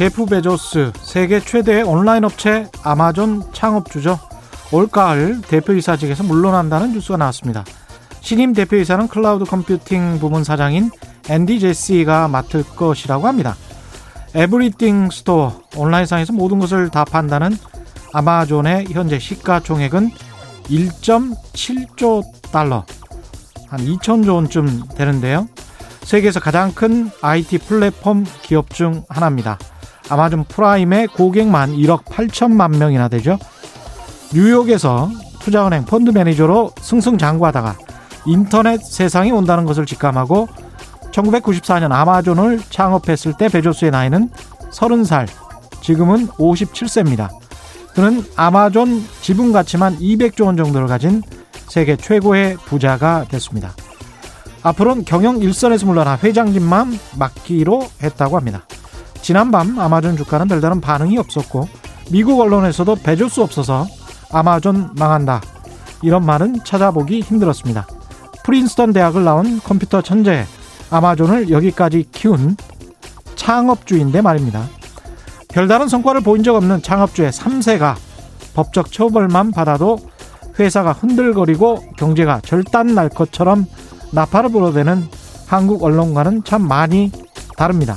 네, 제프 베조스 세계 최대 온라인 업체 아마존 창업주죠. 올가을 대표이사직에서 물러난다는 뉴스가 나왔습니다. 신임 대표이사는 클라우드 컴퓨팅 부문 사장인 앤디 제시가 맡을 것이라고 합니다. Everything Store 온라인상에서 모든 것을 다 판다는 아마존의 현재 시가총액은 1.7조 달러 한 2천조 원쯤 되는데요. 세계에서 가장 큰 IT 플랫폼 기업 중 하나입니다. 아마존 프라임의 고객만 1억 8천만 명이나 되죠. 뉴욕에서 투자은행 펀드 매니저로 승승장구하다가 인터넷 세상이 온다는 것을 직감하고 1994년 아마존을 창업했을 때 베조스의 나이는 30살, 지금은 57세입니다. 그는 아마존 지분 가치만 200조 원 정도를 가진 세계 최고의 부자가 됐습니다. 앞으로는 경영 일선에서 물러나 회장진만 맡기로 했다고 합니다. 지난밤 아마존 주가는 별다른 반응이 없었고 미국 언론에서도 배줄 수 없어서 아마존 망한다 이런 말은 찾아보기 힘들었습니다. 프린스턴 대학을 나온 컴퓨터 천재 아마존을 여기까지 키운 창업주인데 말입니다. 별다른 성과를 보인 적 없는 창업주의 3세가 법적 처벌만 받아도 회사가 흔들거리고 경제가 절단 날 것처럼 나팔을 불어대는 한국 언론과는 참 많이 다릅니다.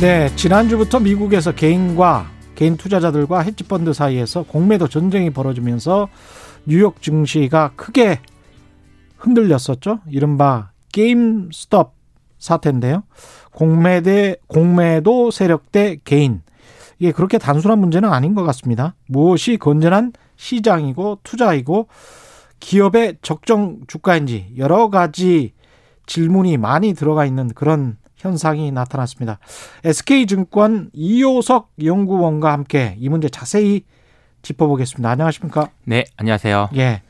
네, 지난주부터 미국에서 개인과 개인 투자자들과 헤지펀드 사이에서 공매도 전쟁이 벌어지면서 뉴욕 증시가 크게 흔들렸었죠. 이른바 게임 스톱 사태인데요. 공매대 공매도 세력 대 개인 이게 그렇게 단순한 문제는 아닌 것 같습니다. 무엇이 건전한 시장이고 투자이고 기업의 적정 주가인지 여러 가지 질문이 많이 들어가 있는 그런 현상이 나타났습니다. SK증권 이호석 연구원과 함께 이 문제 자세히 짚어보겠습니다. 안녕하십니까? 네, 안녕하세요. 예.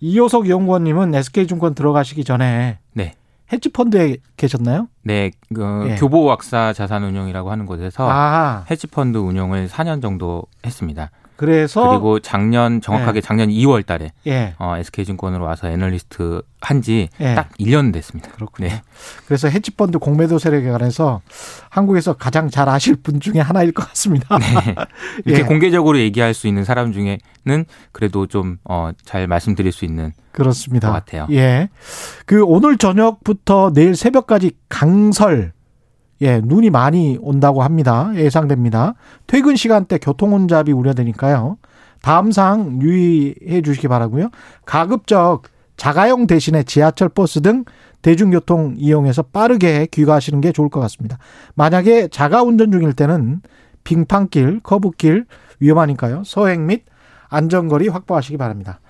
이호석 연구원님은 SK증권 들어가시기 전에 네. 헤지펀드에 계셨나요? 네, 그 예. 교보왁사 자산운용이라고 하는 곳에서 아, 헤지펀드 운용을 4년 정도 했습니다. 그래서 그리고 작년 정확하게 네. 작년 2월 달에 예, 어, SK증권으로 와서 애널리스트 한지 예. 딱 1년 됐습니다. 그렇군요. 네. 그래서 헤지펀드 공매도 세력에 관해서 한국에서 가장 잘 아실 분 중에 하나일 것 같습니다. 이렇게 예. 공개적으로 얘기할 수 있는 사람 중에는 그래도 좀 어, 잘 말씀드릴 수 있는 그렇습니다. 것 같아요. 예. 그 오늘 저녁부터 내일 새벽까지 강설 예, 눈이 많이 온다고 합니다. 예상됩니다. 퇴근 시간대 교통 혼잡이 우려되니까요. 다음 사항 유의해 주시기 바라고요. 가급적 자가용 대신에 지하철, 버스 등 대중교통 이용해서 빠르게 귀가하시는 게 좋을 것 같습니다. 만약에 자가 운전 중일 때는 빙판길, 커브길 위험하니까요. 서행 및 안전거리 확보하시기 바랍니다.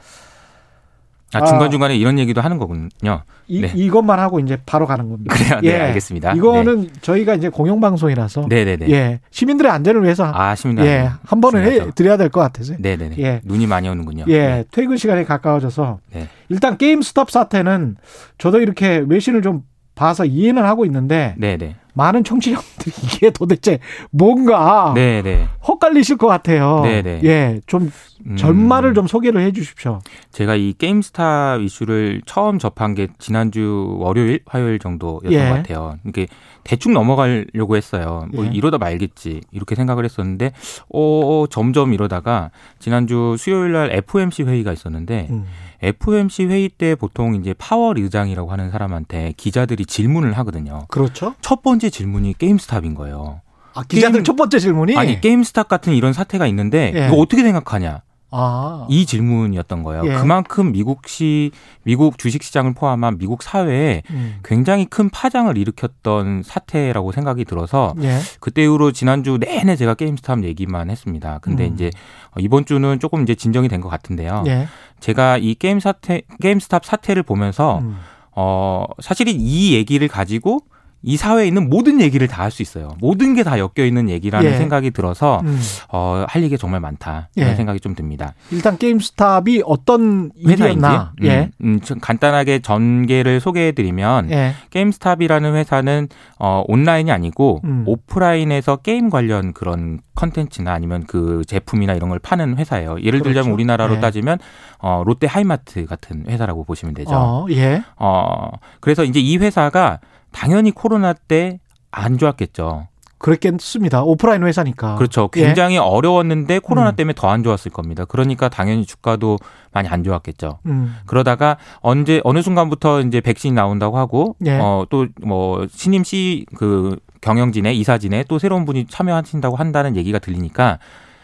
아, 아. 중간중간에 이런 얘기도 하는 거군요. 이, 네. 이것만 하고 이제 바로 가는 겁니다. 그래요. 네, 알겠습니다. 이거는 저희가 이제 공영방송이라서 네네네. 예 시민들의 안전을 위해서 아, 시민 예한 번은 해. 드려야 될 것 같아서요. 네네네. 예. 눈이 많이 오는군요. 예 퇴근 시간이 가까워져서 네. 일단 게임 스톱 사태는 저도 이렇게 외신을 좀 봐서 이해는 하고 있는데 네네. 많은 청취자분들이 이게 도대체 뭔가 네네. 헛갈리실 것 같아요. 네네. 예, 좀 음, 전말을 좀 소개를 해 주십시오. 제가 이 게임스타 이슈를 처음 접한 게 지난주 월요일, 화요일 정도였던 예. 것 같아요. 이게 대충 넘어가려고 했어요. 뭐 예. 이러다 말겠지 이렇게 생각을 했었는데, 어 점점 이러다가 지난주 수요일 날 FOMC 회의가 있었는데 음. FOMC 회의 때 보통 이제 파월 의장이라고 하는 사람한테 기자들이 질문을 하거든요. 그렇죠. 첫 번째 질문이 게임스탑인 거예요. 아, 기자들 게임- 첫 번째 질문이 아니 게임스탑 같은 이런 사태가 있는데 예. 이거 어떻게 생각하냐? 아, 이 질문이었던 거예요. 예. 그만큼 미국시 미국 주식 시장을 포함한 미국 사회에 음. 굉장히 큰 파장을 일으켰던 사태라고 생각이 들어서 예. 그때 이후로 지난주 내내 제가 게임스탑 얘기만 했습니다. 근데 음. 이제 이번 주는 조금 이제 진정이 된 것 같은데요. 예. 제가 이 게임 사태 게임스탑 사태를 보면서 음. 어 사실은 이 얘기를 가지고 이 사회에 있는 모든 얘기를 다 할 수 있어요. 모든 게 다 엮여 있는 얘기라는 예. 생각이 들어서 음. 어, 할 얘기가 정말 많다 이런 예. 생각이 좀 듭니다. 일단 게임스탑이 어떤 회사인지 일이었나? 예. 음, 음, 좀 간단하게 전개를 소개해드리면 예. 게임스탑이라는 회사는 어, 온라인이 아니고 음. 오프라인에서 게임 관련 그런 컨텐츠나 아니면 그 제품이나 이런 걸 파는 회사예요. 예를 그렇죠. 들자면 우리나라로 예. 따지면 어, 롯데 하이마트 같은 회사라고 보시면 되죠. 어, 예. 어, 그래서 이제 이 회사가 당연히 코로나 때 안 좋았겠죠. 그랬겠습니다. 오프라인 회사니까. 그렇죠. 예. 굉장히 어려웠는데 코로나 음. 때문에 더 안 좋았을 겁니다. 그러니까 당연히 주가도 많이 안 좋았겠죠. 음. 그러다가 언제 어느 순간부터 이제 백신이 나온다고 하고 예. 어또 뭐 신임 씨그 경영진에 이사진에 또 새로운 분이 참여하신다고 한다는 얘기가 들리니까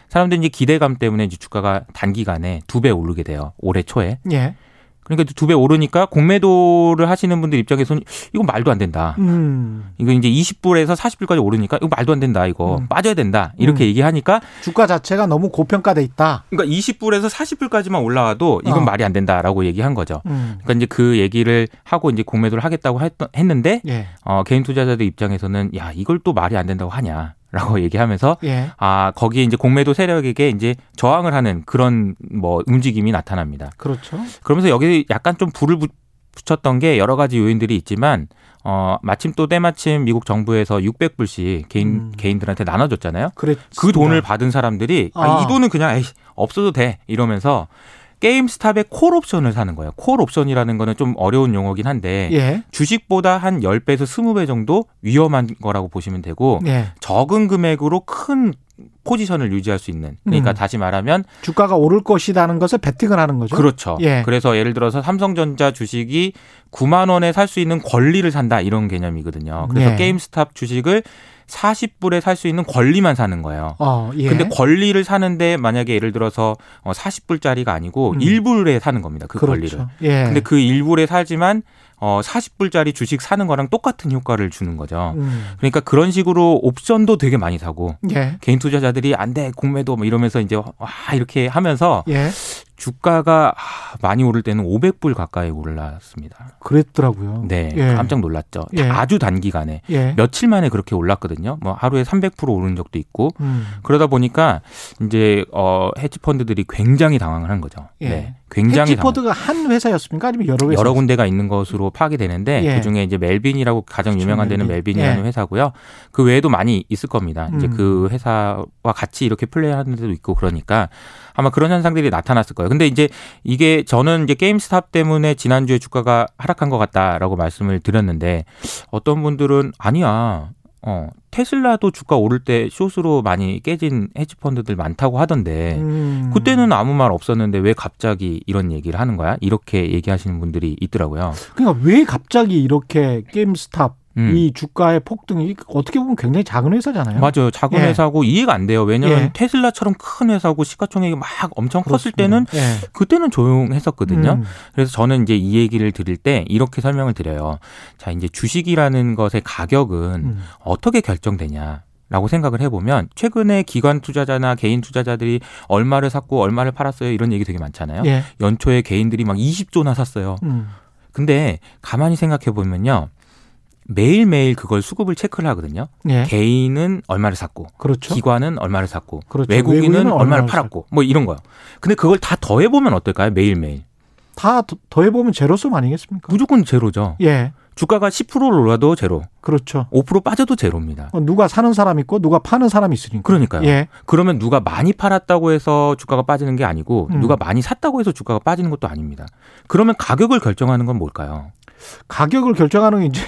사람들이 이제 기대감 때문에 이제 주가가 단기간에 두 배 오르게 돼요. 올해 초에. 예. 그러니까 두 배 오르니까 공매도를 하시는 분들 입장에서는 이건 말도 안 된다. 음. 이거 이제 20불에서 40불까지 오르니까 이거 말도 안 된다. 이거 음. 빠져야 된다. 이렇게 음. 얘기하니까 주가 자체가 너무 고평가돼 있다. 그러니까 20불에서 40불까지만 올라와도 이건 어. 말이 안 된다라고 얘기한 거죠. 음. 그러니까 이제 그 얘기를 하고 이제 공매도를 하겠다고 했, 했는데 예. 어, 개인 투자자들 입장에서는 야 이걸 또 말이 안 된다고 하냐 라고 얘기하면서 예. 아 거기에 이제 공매도 세력에게 이제 저항을 하는 그런 뭐 움직임이 나타납니다. 그렇죠. 그러면서 여기 약간 좀 불을 붙- 붙였던 게 여러 가지 요인들이 있지만 어 마침 또 때마침 미국 정부에서 600불씩 개인 음. 개인들한테 나눠줬잖아요. 그랬 그 돈을 받은 사람들이 아, 아. 이 돈은 그냥 에이, 없어도 돼 이러면서 게임스탑의 콜 옵션을 사는 거예요. 콜 옵션이라는 거는 좀 어려운 용어긴 한데 예. 주식보다 한 10배에서 20배 정도 위험한 거라고 보시면 되고 예. 적은 금액으로 큰 포지션을 유지할 수 있는 그러니까 음. 다시 말하면 주가가 오를 것이라는 것을 베팅을 하는 거죠. 그렇죠. 예. 그래서 예를 들어서 삼성전자 주식이 9만 원에 살 수 있는 권리를 산다 이런 개념이거든요. 그래서 예. 게임스탑 주식을 40불에 살 수 있는 권리만 사는 거예요. 어, 예. 근데 권리를 사는데 만약에 예를 들어서 40불짜리가 아니고 음. 1불에 사는 겁니다. 그 권리를. 그렇죠. 예. 근데 그 1불에 살지만 어 40불짜리 주식 사는 거랑 똑같은 효과를 주는 거죠. 음. 그러니까 그런 식으로 옵션도 되게 많이 사고 예. 개인 투자자들이 안 돼 공매도 뭐 이러면서 이제 와 이렇게 하면서 예. 주가가 아, 많이 오를 때는 500불 가까이 올랐습니다. 그랬더라고요. 네, 예. 깜짝 놀랐죠. 예. 아주 단기간에 예. 며칠 만에 그렇게 올랐거든요. 뭐 하루에 300% 오른 적도 있고 음. 그러다 보니까 이제 어 헤지 펀드들이 굉장히 당황을 한 거죠. 예. 네. 굉장히. 헤지펀드가 한 회사였습니까? 아니면 여러 회사? 여러 군데가 있는 것으로 파악이 되는데 예. 그 중에 이제 멜빈이라고 가장 그렇죠, 유명한 데는 멜빈. 멜빈이라는 예. 회사고요. 그 외에도 많이 있을 겁니다. 이제 음. 그 회사와 같이 이렇게 플레이하는 데도 있고 그러니까 아마 그런 현상들이 나타났을 거예요. 근데 이제 이게 저는 이제 게임스탑 때문에 지난주에 주가가 하락한 것 같다라고 말씀을 드렸는데 어떤 분들은 아니야. 어, 테슬라도 주가 오를 때 숏으로 많이 깨진 헤지펀드들 많다고 하던데 음. 그때는 아무 말 없었는데 왜 갑자기 이런 얘기를 하는 거야? 이렇게 얘기하시는 분들이 있더라고요. 그러니까 왜 갑자기 이렇게 게임스탑 음. 이 주가의 폭등이 어떻게 보면 굉장히 작은 회사잖아요. 맞아요. 작은 예. 회사고 이해가 안 돼요. 왜냐하면 예. 테슬라처럼 큰 회사고 시가총액이 막 엄청 컸을 때는 그렇습니다. 예. 그때는 조용했었거든요. 음. 그래서 저는 이제 이 얘기를 드릴 때 이렇게 설명을 드려요. 자, 이제 주식이라는 것의 가격은 음. 어떻게 결정되냐? 라고 생각을 해보면 최근에 기관 투자자나 개인 투자자들이 얼마를 샀고 얼마를 팔았어요 이런 얘기 되게 많잖아요. 예. 연초에 개인들이 막 20조나 샀어요. 음. 근데 가만히 생각해 보면요. 매일매일 그걸 수급을 체크를 하거든요. 예. 개인은 얼마를 샀고 그렇죠. 기관은 얼마를 샀고 그렇죠. 외국인은, 외국인은 얼마를 얼마를 팔았고 뭐 이런 거요. 근데 그걸 다 더해 보면 어떨까요? 매일매일. 다 더해 보면 제로섬 아니겠습니까? 무조건 제로죠. 예. 주가가 10%를 올라도 제로, 그렇죠. 5% 빠져도 제로입니다. 어, 누가 사는 사람 있고 누가 파는 사람이 있으니까. 그러니까요. 예. 그러면 누가 많이 팔았다고 해서 주가가 빠지는 게 아니고 음. 누가 많이 샀다고 해서 주가가 빠지는 것도 아닙니다. 그러면 가격을 결정하는 건 뭘까요? 가격을 결정하는 게 이제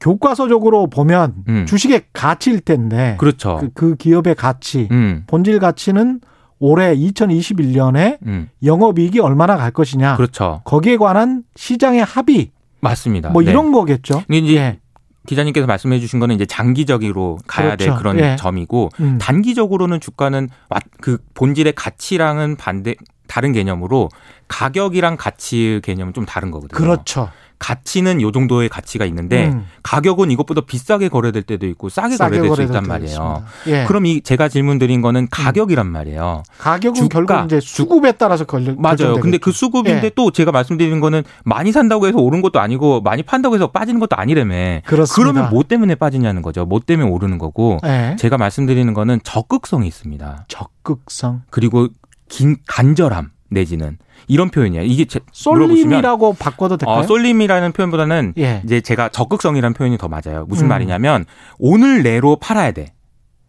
교과서적으로 보면 음. 주식의 가치일 텐데 그렇죠. 그, 그 기업의 가치, 음, 본질 가치는 올해 2021년에 음, 영업이익이 얼마나 갈 것이냐. 그렇죠. 거기에 관한 시장의 합의 맞습니다. 뭐 네. 이런 거겠죠. 이제 예. 기자님께서 말씀해 주신 거는 이제 장기적으로 가야 될 그렇죠. 그런 예. 점이고 음. 단기적으로는 주가는 와- 그 본질의 가치랑은 반대 다른 개념으로 가격이랑 가치의 개념은 좀 다른 거거든요. 그렇죠. 가치는 요 정도의 가치가 있는데 음. 가격은 이것보다 비싸게 거래될 때도 있고 싸게, 싸게 거래될 수 있단 말이에요. 예. 그럼 이 제가 질문 드린 거는 음. 가격이란 말이에요. 가격은 주가, 결국 이제 수급에 따라서 걸려 맞아요. 근데 그 수급인데 예. 또 제가 말씀드리는 거는 많이 산다고 해서 오른 것도 아니고 많이 판다고 해서 빠지는 것도 아니라며. 그렇습니다. 그러면 뭐 때문에 빠지냐는 거죠. 뭐 때문에 오르는 거고. 예. 제가 말씀드리는 거는 적극성이 있습니다. 적극성. 그리고 긴 간절함 내지는 이런 표현이에요. 이게 제, 쏠림이라고 바꿔도 될까요? 어, 쏠림이라는 표현보다는 예. 이제 제가 적극성이라는 표현이 더 맞아요. 무슨 음. 말이냐면 오늘 내로 팔아야 돼.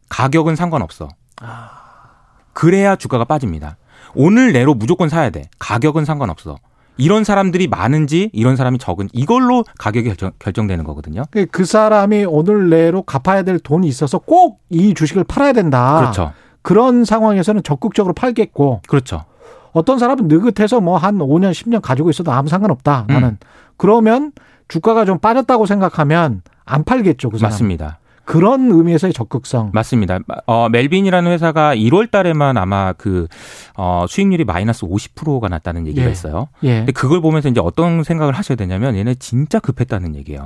가격은 상관없어. 아. 그래야 주가가 빠집니다. 오늘 내로 무조건 사야 돼. 가격은 상관없어. 이런 사람들이 많은지 이런 사람이 적은 이걸로 가격이 결정, 되는 거거든요. 그, 그 사람이 오늘 내로 갚아야 될 돈이 있어서 꼭 이 주식을 팔아야 된다. 그렇죠. 그런 상황에서는 적극적으로 팔겠고. 그렇죠. 어떤 사람은 느긋해서 뭐 한 5년, 10년 가지고 있어도 아무 상관없다. 나는. 음. 그러면 주가가 좀 빠졌다고 생각하면 안 팔겠죠. 그 사람. 맞습니다. 그런 의미에서의 적극성. 맞습니다. 어, 멜빈이라는 회사가 1월 달에만 아마 그, 어, 수익률이 마이너스 50%가 났다는 얘기가 예. 있어요. 예. 근데 그걸 보면서 이제 어떤 생각을 하셔야 되냐면 얘네 진짜 급했다는 얘기예요.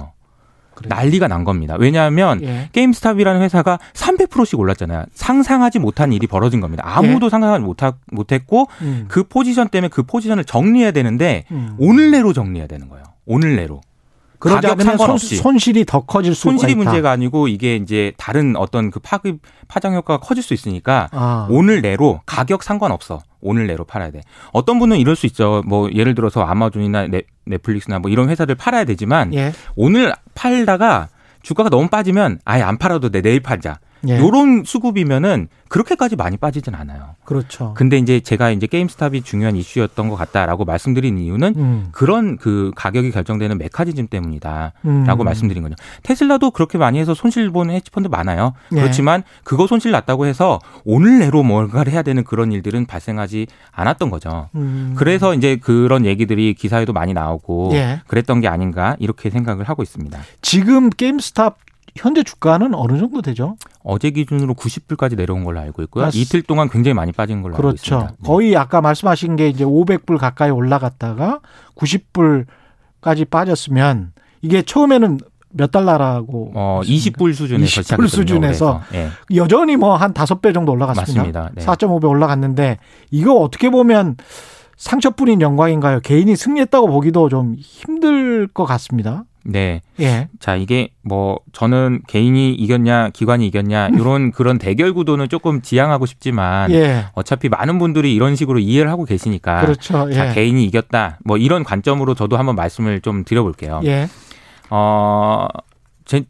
그래요. 난리가 난 겁니다. 왜냐하면 예. 게임스탑이라는 회사가 300%씩 올랐잖아요. 상상하지 못한 일이 벌어진 겁니다. 아무도 예. 상상하지 못하, 못했고 음. 그 포지션 때문에 그 포지션을 정리해야 되는데 음. 오늘 내로 정리해야 되는 거예요. 오늘 내로. 그러지 않으면 상관없이. 손, 실이 더 커질 수가 손실이 있다. 문제가 아니고 이게 이제 다른 어떤 그 파급 파장 효과가 커질 수 있으니까 아. 오늘 내로 가격 상관없어. 오늘 내로 팔아야 돼. 어떤 분은 이럴 수 있죠. 뭐 예를 들어서 아마존이나 넷, 넷플릭스나 뭐 이런 회사들 팔아야 되지만 예. 오늘 팔다가 주가가 너무 빠지면 아예 안 팔아도 돼. 내일 팔자. 예. 요런 수급이면은 그렇게까지 많이 빠지진 않아요. 그렇죠. 근데 이제 제가 이제 게임스탑이 중요한 이슈였던 것 같다라고 말씀드린 이유는 음. 그런 그 가격이 결정되는 메커니즘 때문이다라고 음. 말씀드린 거죠. 테슬라도 그렇게 많이 해서 손실 보는 헤지펀드 많아요. 예. 그렇지만 그거 손실 났다고 해서 오늘 내로 뭔가를 해야 되는 그런 일들은 발생하지 않았던 거죠. 음. 그래서 이제 그런 얘기들이 기사에도 많이 나오고 예. 그랬던 게 아닌가 이렇게 생각을 하고 있습니다. 지금 게임스탑 현재 주가는 어느 정도 되죠? 어제 기준으로 90불까지 내려온 걸로 알고 있고요. 맞... 이틀 동안 굉장히 많이 빠진 걸로 그렇죠. 알고 있습니다. 네. 거의 아까 말씀하신 게 이제 500불 가까이 올라갔다가 90불까지 빠졌으면 이게 처음에는 몇 달러라고 어 20불 수준에서 20불 수준에서 네. 여전히 뭐한 다섯 배 정도 올라갔습니다. 맞습니다. 네. 4.5배 올라갔는데 이거 어떻게 보면 상처뿐인 영광인가요? 개인이 승리했다고 보기도 좀 힘들 것 같습니다. 네. 예. 자, 이게 뭐 저는 개인이 이겼냐, 기관이 이겼냐 이런 그런 대결 구도는 조금 지향하고 싶지만 예. 어차피 많은 분들이 이런 식으로 이해를 하고 계시니까 그렇죠. 예. 자, 개인이 이겼다. 뭐 이런 관점으로 저도 한번 말씀을 좀 드려 볼게요. 예. 어,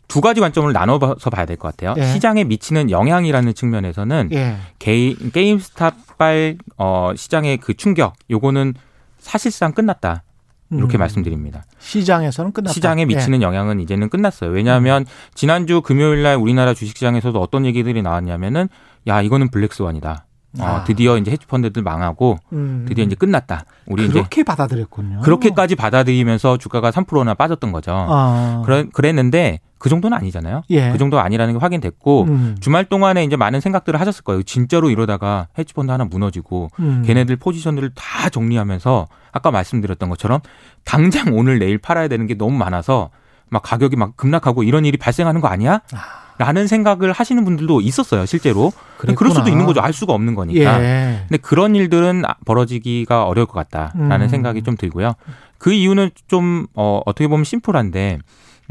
두 가지 관점을 나눠서 봐야 될 것 같아요. 예. 시장에 미치는 영향이라는 측면에서는 예. 게임 게임스탑발 어 시장의 그 충격 요거는 사실상 끝났다. 이렇게 음. 말씀드립니다. 시장에서는 끝났다. 시장에 미치는 예. 영향은 이제는 끝났어요. 왜냐하면 음. 지난주 금요일 날 우리나라 주식시장에서도 어떤 얘기들이 나왔냐면은 야 이거는 블랙스완이다. 어, 아. 드디어 이제 헤지펀드들 망하고 음. 드디어 이제 끝났다. 우리 그렇게 이제 받아들였군요. 그렇게까지 받아들이면서 주가가 3%나 빠졌던 거죠. 아. 그래, 그랬는데 그 정도는 아니잖아요. 예. 그 정도 아니라는 게 확인됐고 음. 주말 동안에 이제 많은 생각들을 하셨을 거예요. 진짜로 이러다가 헤지펀드 하나 무너지고 음. 걔네들 포지션들을 다 정리하면서 아까 말씀드렸던 것처럼 당장 오늘 내일 팔아야 되는 게 너무 많아서 막 가격이 막 급락하고 이런 일이 발생하는 거 아니야? 아. 라는 생각을 하시는 분들도 있었어요, 실제로. 그랬구나. 그럴 수도 있는 거죠. 알 수가 없는 거니까. 예. 근데 그런 일들은 벌어지기가 어려울 것 같다라는 음. 생각이 좀 들고요. 그 이유는 좀, 어, 어떻게 보면 심플한데,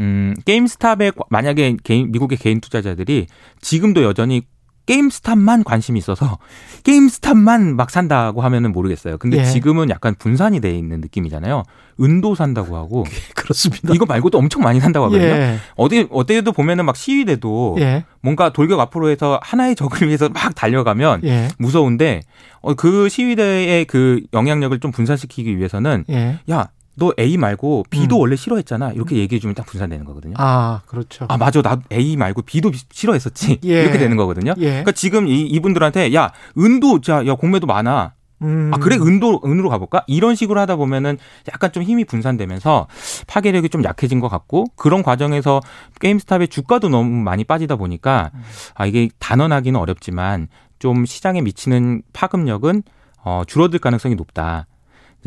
음, 게임스탑에 만약에 개인, 미국의 개인 투자자들이 지금도 여전히 게임스탑만 관심이 있어서 게임스탑만 막 산다고 하면은 모르겠어요. 근데 예. 지금은 약간 분산이 돼 있는 느낌이잖아요. 은도 산다고 하고 그렇습니다. 이거 말고도 엄청 많이 산다고 하거든요. 예. 어디 어디에도 보면은 막 시위대도 예. 뭔가 돌격 앞으로 해서 하나의 적을 위해서 막 달려가면 예. 무서운데 어, 그 시위대의 그 영향력을 좀 분산시키기 위해서는 예. 야 너 A 말고 B도 음. 원래 싫어했잖아. 이렇게 얘기해 주면 딱 분산되는 거거든요. 아, 그렇죠. 아, 맞아. 나 A 말고 B도 싫어했었지. 예. 이렇게 되는 거거든요. 예. 그러니까 지금 이, 이분들한테 야, 은도 자, 야, 공매도 많아. 음. 아, 그래? 은도, 은으로 가볼까? 이런 식으로 하다 보면은 약간 좀 힘이 분산되면서 파괴력이 좀 약해진 것 같고 그런 과정에서 게임스탑의 주가도 너무 많이 빠지다 보니까 아, 이게 단언하기는 어렵지만 좀 시장에 미치는 파급력은 어, 줄어들 가능성이 높다.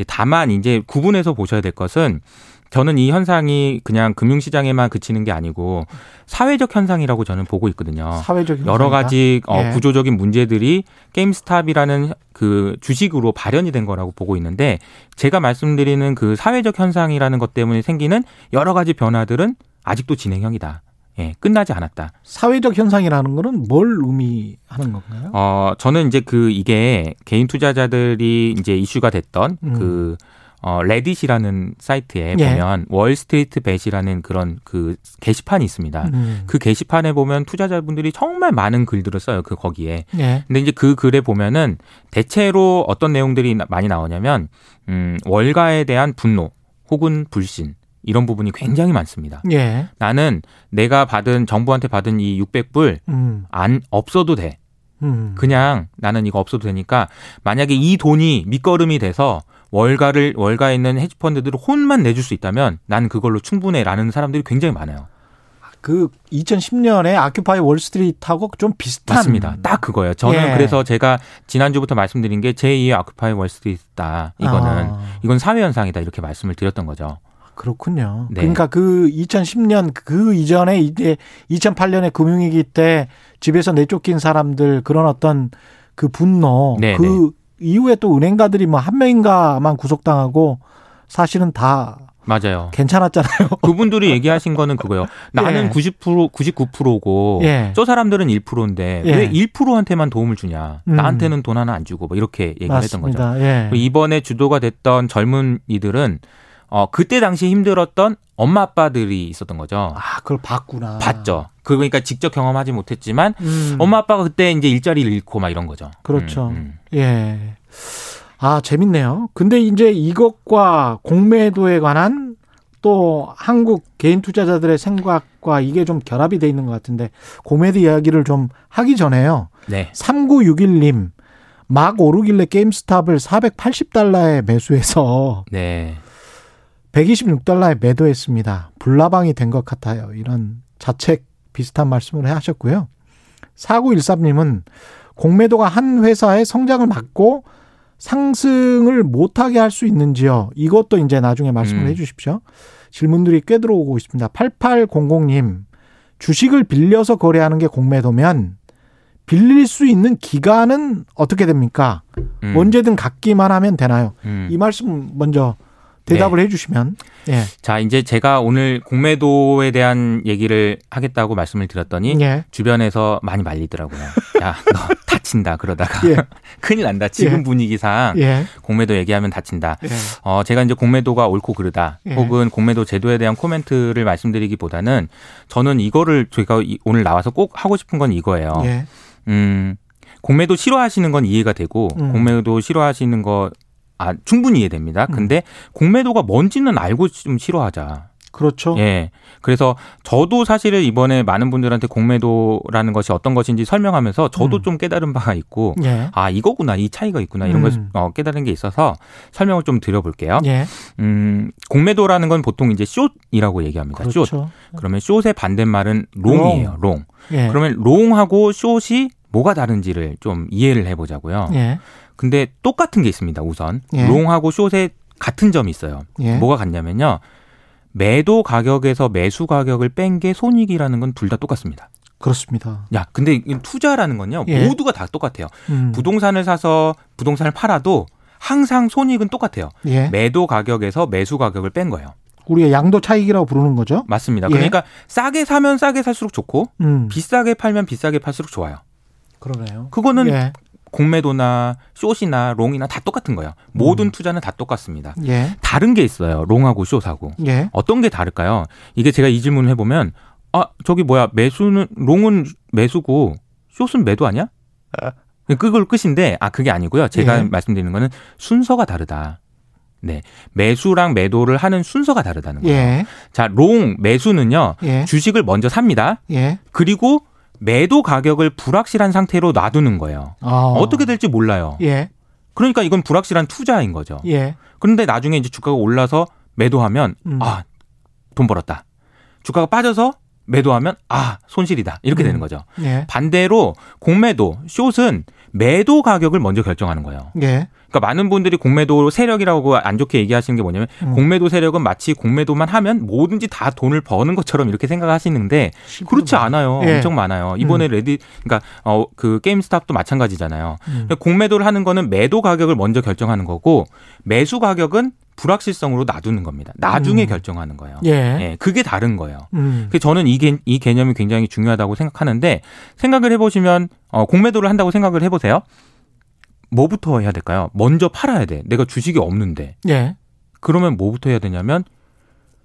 다만 이제 구분해서 보셔야 될 것은 저는 이 현상이 그냥 금융시장에만 그치는 게 아니고 사회적 현상이라고 저는 보고 있거든요. 사회적 현상이다? 여러 가지 어, 예. 구조적인 문제들이 게임스탑이라는 그 주식으로 발현이 된 거라고 보고 있는데 제가 말씀드리는 그 사회적 현상이라는 것 때문에 생기는 여러 가지 변화들은 아직도 진행형이다. 예, 끝나지 않았다. 사회적 현상이라는 거는 뭘 의미하는 건가요? 어, 저는 이제 그 이게 개인 투자자들이 이제 이슈가 됐던 음. 그 어, 레딧이라는 사이트에 예. 보면 월스트리트 벳이라는 그런 그 게시판이 있습니다. 음. 그 게시판에 보면 투자자분들이 정말 많은 글들을 써요. 그 거기에. 예. 근데 이제 그 글에 보면은 대체로 어떤 내용들이 나- 많이 나오냐면 음, 월가에 대한 분노 혹은 불신 이런 부분이 굉장히 많습니다. 예. 나는 내가 받은 정부한테 받은 이 600불 음. 안 없어도 돼. 음. 그냥 나는 이거 없어도 되니까 만약에 이 돈이 밑거름이 돼서 월가를 월가에 있는 헤지펀드들을 혼만 내줄 수 있다면 난 그걸로 충분해라는 사람들이 굉장히 많아요. 그 2010년에 아큐파이 월스트리트하고 좀 비슷한 맞습니다. 딱 그거예요. 저는 예. 그래서 제가 지난주부터 말씀드린 게 제2의 아쿠파이 월스트리트다. 이거는 아, 이건 사회 현상이다 이렇게 말씀을 드렸던 거죠. 그렇군요. 네. 그러니까 그 2010년 그 이전에 이제 2008년에 금융위기 때 집에서 내쫓긴 사람들 그런 어떤 그 분노 네, 그 이후에 또 은행가들이 뭐 한 명인가만 구속당하고 사실은 다 맞아요. 괜찮았잖아요. 그분들이 얘기하신 거는 그거예요. 나는 예. 90% 99%고 예. 저 사람들은 1%인데 예. 왜 1%한테만 도움을 주냐? 음. 나한테는 돈 하나 안 주고 뭐 이렇게 얘기를 했던 거죠. 맞습니다. 예. 이번에 주도가 됐던 젊은이들은 어 그때 당시 힘들었던 엄마 아빠들이 있었던 거죠. 아, 그걸 봤구나. 봤죠. 그러니까 직접 경험하지 못했지만 음. 엄마 아빠가 그때 이제 일자리를 잃고 막 이런 거죠. 그렇죠. 음, 음. 예. 아, 재밌네요. 근데 이제 이것과 공매도에 관한 또 한국 개인 투자자들의 생각과 이게 좀 결합이 돼 있는 것 같은데 공매도 이야기를 좀 하기 전에요. 네. 3961님 막 오르길래 게임스탑을 480달러에 매수해서 네. 126달러에 매도했습니다. 불나방이 된 것 같아요. 이런 자책 비슷한 말씀을 하셨고요. 4913님은 공매도가 한 회사의 성장을 막고 상승을 못하게 할 수 있는지요? 이것도 이제 나중에 말씀을 음. 해 주십시오. 질문들이 꽤 들어오고 있습니다. 8800님, 주식을 빌려서 거래하는 게 공매도면 빌릴 수 있는 기간은 어떻게 됩니까? 음, 언제든 갖기만 하면 되나요? 음. 이 말씀 먼저 대답을 해 주시면. 예. 자, 이제 제가 오늘 공매도에 대한 얘기를 하겠다고 말씀을 드렸더니 예. 주변에서 많이 말리더라고요. 야, 너 다친다 그러다가 예. 큰일 난다. 지금 예. 분위기상 예. 공매도 얘기하면 다친다. 예. 어, 제가 이제 공매도가 옳고 그르다. 예. 혹은 공매도 제도에 대한 코멘트를 말씀드리기보다는 저는 이거를 제가 이- 오늘 나와서 꼭 하고 싶은 건 이거예요. 예. 음, 공매도 싫어하시는 건 이해가 되고 음. 공매도 싫어하시는 거 아, 충분히 이해됩니다. 음. 근데 공매도가 뭔지는 알고 좀 싫어하자. 그렇죠. 예. 그래서 저도 사실은 이번에 많은 분들한테 공매도라는 것이 어떤 것인지 설명하면서 저도 음. 좀 깨달은 바가 있고 예. 아, 이거구나. 이 차이가 있구나. 이런 음. 것을 어, 깨달은 게 있어서 설명을 좀 드려볼게요. 예. 음, 공매도라는 건 보통 이제 short이라고 얘기합니다. short. 그렇죠. 그러면 short의 반대말은 long이에요. long. 예. 그러면 long하고 short이 뭐가 다른지를 좀 이해를 해보자고요. 예. 근데 똑같은 게 있습니다. 우선 예. long하고 short에 같은 점이 있어요. 예. 뭐가 같냐면요. 매도 가격에서 매수 가격을 뺀 게 손익이라는 건 둘 다 똑같습니다. 그렇습니다. 야, 근데 이 투자라는 건요. 예. 모두가 다 똑같아요. 음. 부동산을 사서 부동산을 팔아도 항상 손익은 똑같아요. 예. 매도 가격에서 매수 가격을 뺀 거예요. 우리가 양도 차익이라고 부르는 거죠. 맞습니다. 예. 그러니까 싸게 사면 싸게 살수록 좋고 음. 비싸게 팔면 비싸게 팔수록 좋아요. 그러네요. 그거는 예. 공매도나 숏이나 롱이나 다 똑같은 거예요. 모든 투자는 다 똑같습니다. 예. 다른 게 있어요. 롱하고 숏하고. 예. 어떤 게 다를까요? 이게 제가 이 질문을 해보면 아 저기 뭐야 매수는 롱은 매수고 숏은 매도 아니야? 그걸 끝인데 아 그게 아니고요. 제가 예. 말씀드리는 거는 순서가 다르다. 네 매수랑 매도를 하는 순서가 다르다는 거예요. 예. 자 롱 매수는요 예. 주식을 먼저 삽니다. 예. 그리고 매도 가격을 불확실한 상태로 놔두는 거예요. 어. 어떻게 될지 몰라요. 예. 그러니까 이건 불확실한 투자인 거죠. 예. 그런데 나중에 이제 주가가 올라서 매도하면 음. 아 돈 벌었다. 주가가 빠져서 매도하면 아 손실이다 이렇게 음. 되는 거죠. 예. 반대로 공매도 short은 매도 가격을 먼저 결정하는 거예요. 예. 그러니까 많은 분들이 공매도 세력이라고 안 좋게 얘기하시는 게 뭐냐면 음. 공매도 세력은 마치 공매도만 하면 뭐든지 다 돈을 버는 것처럼 이렇게 생각하시는데 그렇지 않아요. 예. 엄청 많아요. 이번에 Reddit 그러니까 어 그 게임스탑도 마찬가지잖아요. 음. 공매도를 하는 거는 매도 가격을 먼저 결정하는 거고 매수 가격은 불확실성으로 놔두는 겁니다. 나중에 음. 결정하는 거예요. 예. 예, 그게 다른 거예요. 음. 그래서 저는 이, 개, 이 개념이 굉장히 중요하다고 생각하는데 생각을 해보시면 어, 공매도를 한다고 생각을 해보세요. 뭐부터 해야 될까요? 먼저 팔아야 돼. 내가 주식이 없는데. 예. 그러면 뭐부터 해야 되냐면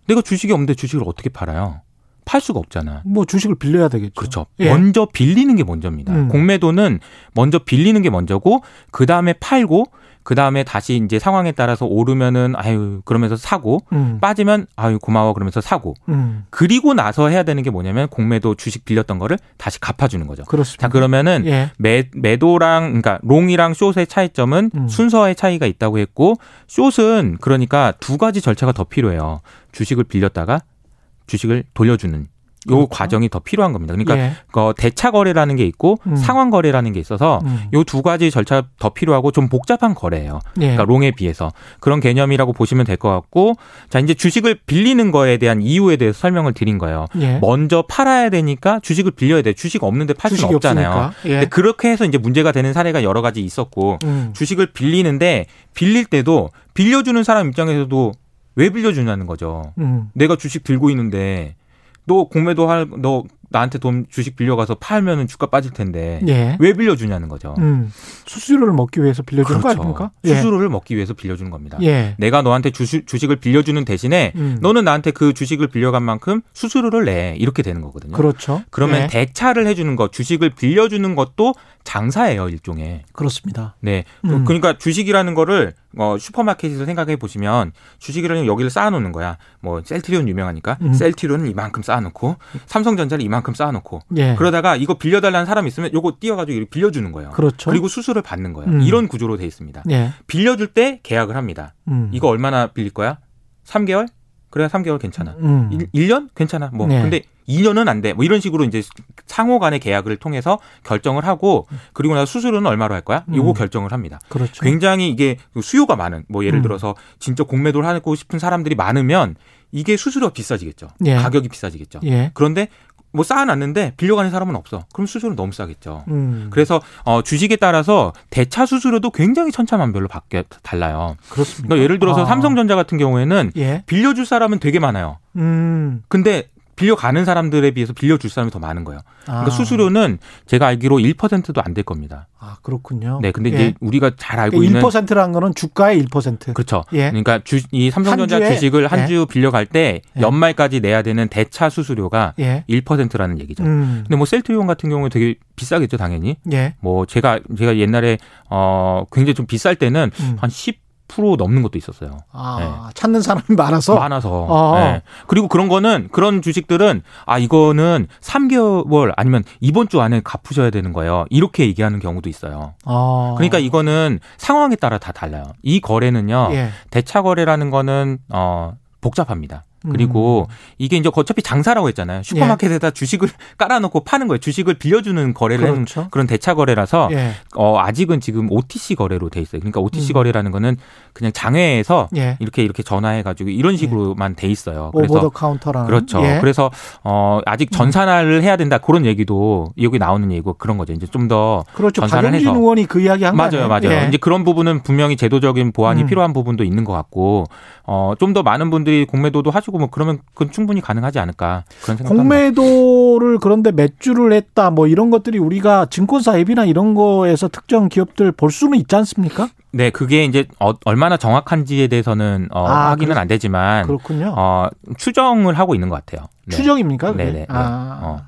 내가 주식이 없는데 주식을 어떻게 팔아요? 팔 수가 없잖아. 뭐 주식을 빌려야 되겠죠. 그렇죠. 예. 먼저 빌리는 게 먼저입니다. 음. 공매도는 먼저 빌리는 게 먼저고 그 다음에 팔고 그 다음에 다시 이제 상황에 따라서 오르면은 아유 그러면서 사고 음. 빠지면 아유 고마워 그러면서 사고 음. 그리고 나서 해야 되는 게 뭐냐면 공매도 주식 빌렸던 거를 다시 갚아주는 거죠. 그렇습니다. 자 그러면은 예. 매, 매도랑 그러니까 롱이랑 숏의 차이점은 음. 순서의 차이가 있다고 했고 숏은 그러니까 두 가지 절차가 더 필요해요. 주식을 빌렸다가 주식을 돌려주는 요 그렇죠. 과정이 더 필요한 겁니다. 그러니까 예. 그 대차 거래라는 게 있고 음. 상환 거래라는 게 있어서 음. 요두 가지 절차 더 필요하고 좀 복잡한 거래예요. 예. 그러니까 롱에 비해서 그런 개념이라고 보시면 될 것 같고 자 이제 주식을 빌리는 거에 대한 이유에 대해서 설명을 드린 거예요. 예. 먼저 팔아야 되니까 주식을 빌려야 돼. 주식 없는데 팔 수는 없잖아요. 예. 근데 그렇게 해서 이제 문제가 되는 사례가 여러 가지 있었고 음. 주식을 빌리는데 빌릴 때도 빌려주는 사람 입장에서도 왜 빌려주냐는 거죠. 음. 내가 주식 들고 있는데 너 공매도 할 너 나한테 돈 주식 빌려가서 팔면은 주가 빠질 텐데 예. 왜 빌려주냐는 거죠. 음. 수수료를 먹기 위해서 빌려주는 거 아닙니까? 예. 그렇죠. 수수료를 먹기 위해서 빌려주는 겁니다. 예. 내가 너한테 주식, 주식을 빌려주는 대신에 음. 너는 나한테 그 주식을 빌려간 만큼 수수료를 내 이렇게 되는 거거든요. 그렇죠. 그러면 예. 대차를 해주는 것, 주식을 빌려주는 것도 장사예요 일종의. 그렇습니다. 네. 음. 그러니까 주식이라는 거를 어, 슈퍼마켓에서 생각해 보시면 주식이라는 여기를 쌓아놓는 거야. 뭐 셀트리온 유명하니까 음. 셀트리온을 이만큼 쌓아놓고 삼성전자를 이만큼 쌓아놓고 예. 그러다가 이거 빌려달라는 사람이 있으면 요거 띄어가지고 빌려주는 거예요. 그렇죠. 그리고 수수료를 받는 거예요. 음. 이런 구조로 돼 있습니다. 예. 빌려줄 때 계약을 합니다. 음. 이거 얼마나 빌릴 거야? 3개월? 그래야 3개월 괜찮아. 음. 일 1년? 괜찮아. 뭐. 네. 근데 2년은 안 돼. 뭐 이런 식으로 이제 상호 간의 계약을 통해서 결정을 하고 그리고 나서 수수료는 얼마로 할 거야? 요거 음. 결정을 합니다. 그렇죠. 굉장히 이게 수요가 많은 뭐 예를 음. 들어서 진짜 공매도를 하고 싶은 사람들이 많으면 이게 수수료가 비싸지겠죠. 예. 가격이 비싸지겠죠. 예. 그런데 뭐 쌓아놨는데 빌려가는 사람은 없어. 그럼 수수료는 너무 싸겠죠. 음. 그래서 어, 주식에 따라서 대차 수수료도 굉장히 천차만별로 바뀌어 달라요. 그렇습니다. 그러니까 예를 들어서 아. 삼성전자 같은 경우에는 예. 빌려줄 사람은 되게 많아요. 음. 근데 빌려가는 사람들에 비해서 빌려줄 사람이 더 많은 거예요. 그러니까 아. 수수료는 제가 알기로 1%도 안 될 겁니다. 아, 그렇군요. 네, 근데 예. 이제 우리가 잘 알고 그러니까 있는 1%라는 거는 주가의 1%. 그렇죠. 예. 그러니까 주, 이 삼성전자? 주식을 한 예. 주 빌려갈 때 예. 연말까지 내야 되는 대차 수수료가 예. 1%라는 얘기죠. 음. 근데 뭐 셀트리온 같은 경우에 되게 비싸겠죠, 당연히. 예. 뭐 제가 제가 옛날에 어 굉장히 좀 비쌀 때는 음. 한10% 넘는 것도 있었어요. 아, 찾는 사람이 많아서 많아서. 어. 네. 그리고 그런 거는 그런 주식들은 아 이거는 3개월 아니면 이번 주 안에 갚으셔야 되는 거예요. 이렇게 얘기하는 경우도 있어요. 아. 그러니까 이거는 상황에 따라 다 달라요. 이 거래는요. 예. 대차 거래라는 거는 어 복잡합니다. 그리고 음. 이게 이제 어차피 장사라고 했잖아요. 슈퍼마켓에다 주식을 깔아놓고 파는 거예요. 주식을 빌려주는 거래를 하는 그렇죠. 그런 대차 거래라서 예. 어 아직은 지금 OTC 거래로 돼 있어요. 그러니까 OTC 음. 거래라는 거는 그냥 장외에서 예. 이렇게 이렇게 전화해가지고 이런 식으로만 돼 있어요. 그래서 over the counter라는 그렇죠. 예. 그래서 어 아직 전산화를 해야 된다 그런 얘기도 여기 나오는 얘기고 그런 거죠. 이제 좀 더 그렇죠. 전산을 박용진 해서. 의원이 그 이야기 한 맞아요. 맞아요. 예. 이제 그런 부분은 분명히 제도적인 보완이 음. 필요한 부분도 있는 것 같고, 어, 좀 더 많은 분들이 공매도도 하시고 뭐 그러면 그건 충분히 가능하지 않을까 그런 합니다. 공매도를 그런데 몇 주를 했다 뭐 이런 것들이 우리가 증권사 앱이나 이런 거에서 특정 기업들 볼 수는 있지 않습니까? 네, 그게 이제 어, 얼마나 정확한지에 대해서는 어, 아, 확인은 그렇- 안 되지만 그렇군요. 어, 추정을 하고 있는 것 같아요. 네. 추정입니까? 그게? 네네. 네. 아. 어.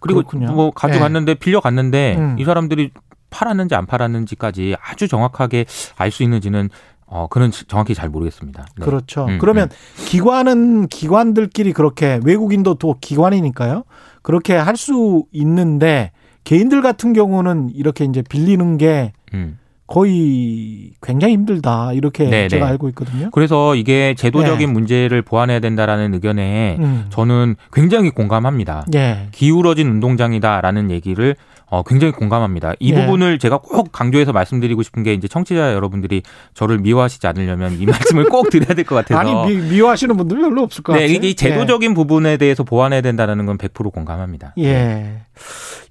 그리고 그렇군요. 뭐 가져갔는데 빌려갔는데 음. 이 사람들이 팔았는지 안 팔았는지까지 아주 정확하게 알 수 있는지는 어 그는 정확히 잘 모르겠습니다. 네. 그렇죠. 음, 그러면 기관은 기관들끼리 그렇게 외국인도 또 기관이니까요. 그렇게 할 수 있는데 개인들 같은 경우는 이렇게 이제 빌리는 게 음. 거의 굉장히 힘들다 이렇게 네, 제가 네. 알고 있거든요. 그래서 이게 제도적인 네. 문제를 보완해야 된다라는 의견에 음. 저는 굉장히 공감합니다. 예. 기울어진 운동장이다라는 얘기를 어, 굉장히 공감합니다. 이 예. 부분을 제가 꼭 강조해서 말씀드리고 싶은 게 이제 청취자 여러분들이 저를 미워하시지 않으려면 이 말씀을 꼭 드려야 될 것 같아서. 아니 미, 미워하시는 분들 별로 없을 것 네, 같아요. 이게 제도적인 부분에 대해서 보완해야 된다는 건 100% 공감합니다. 예. 예.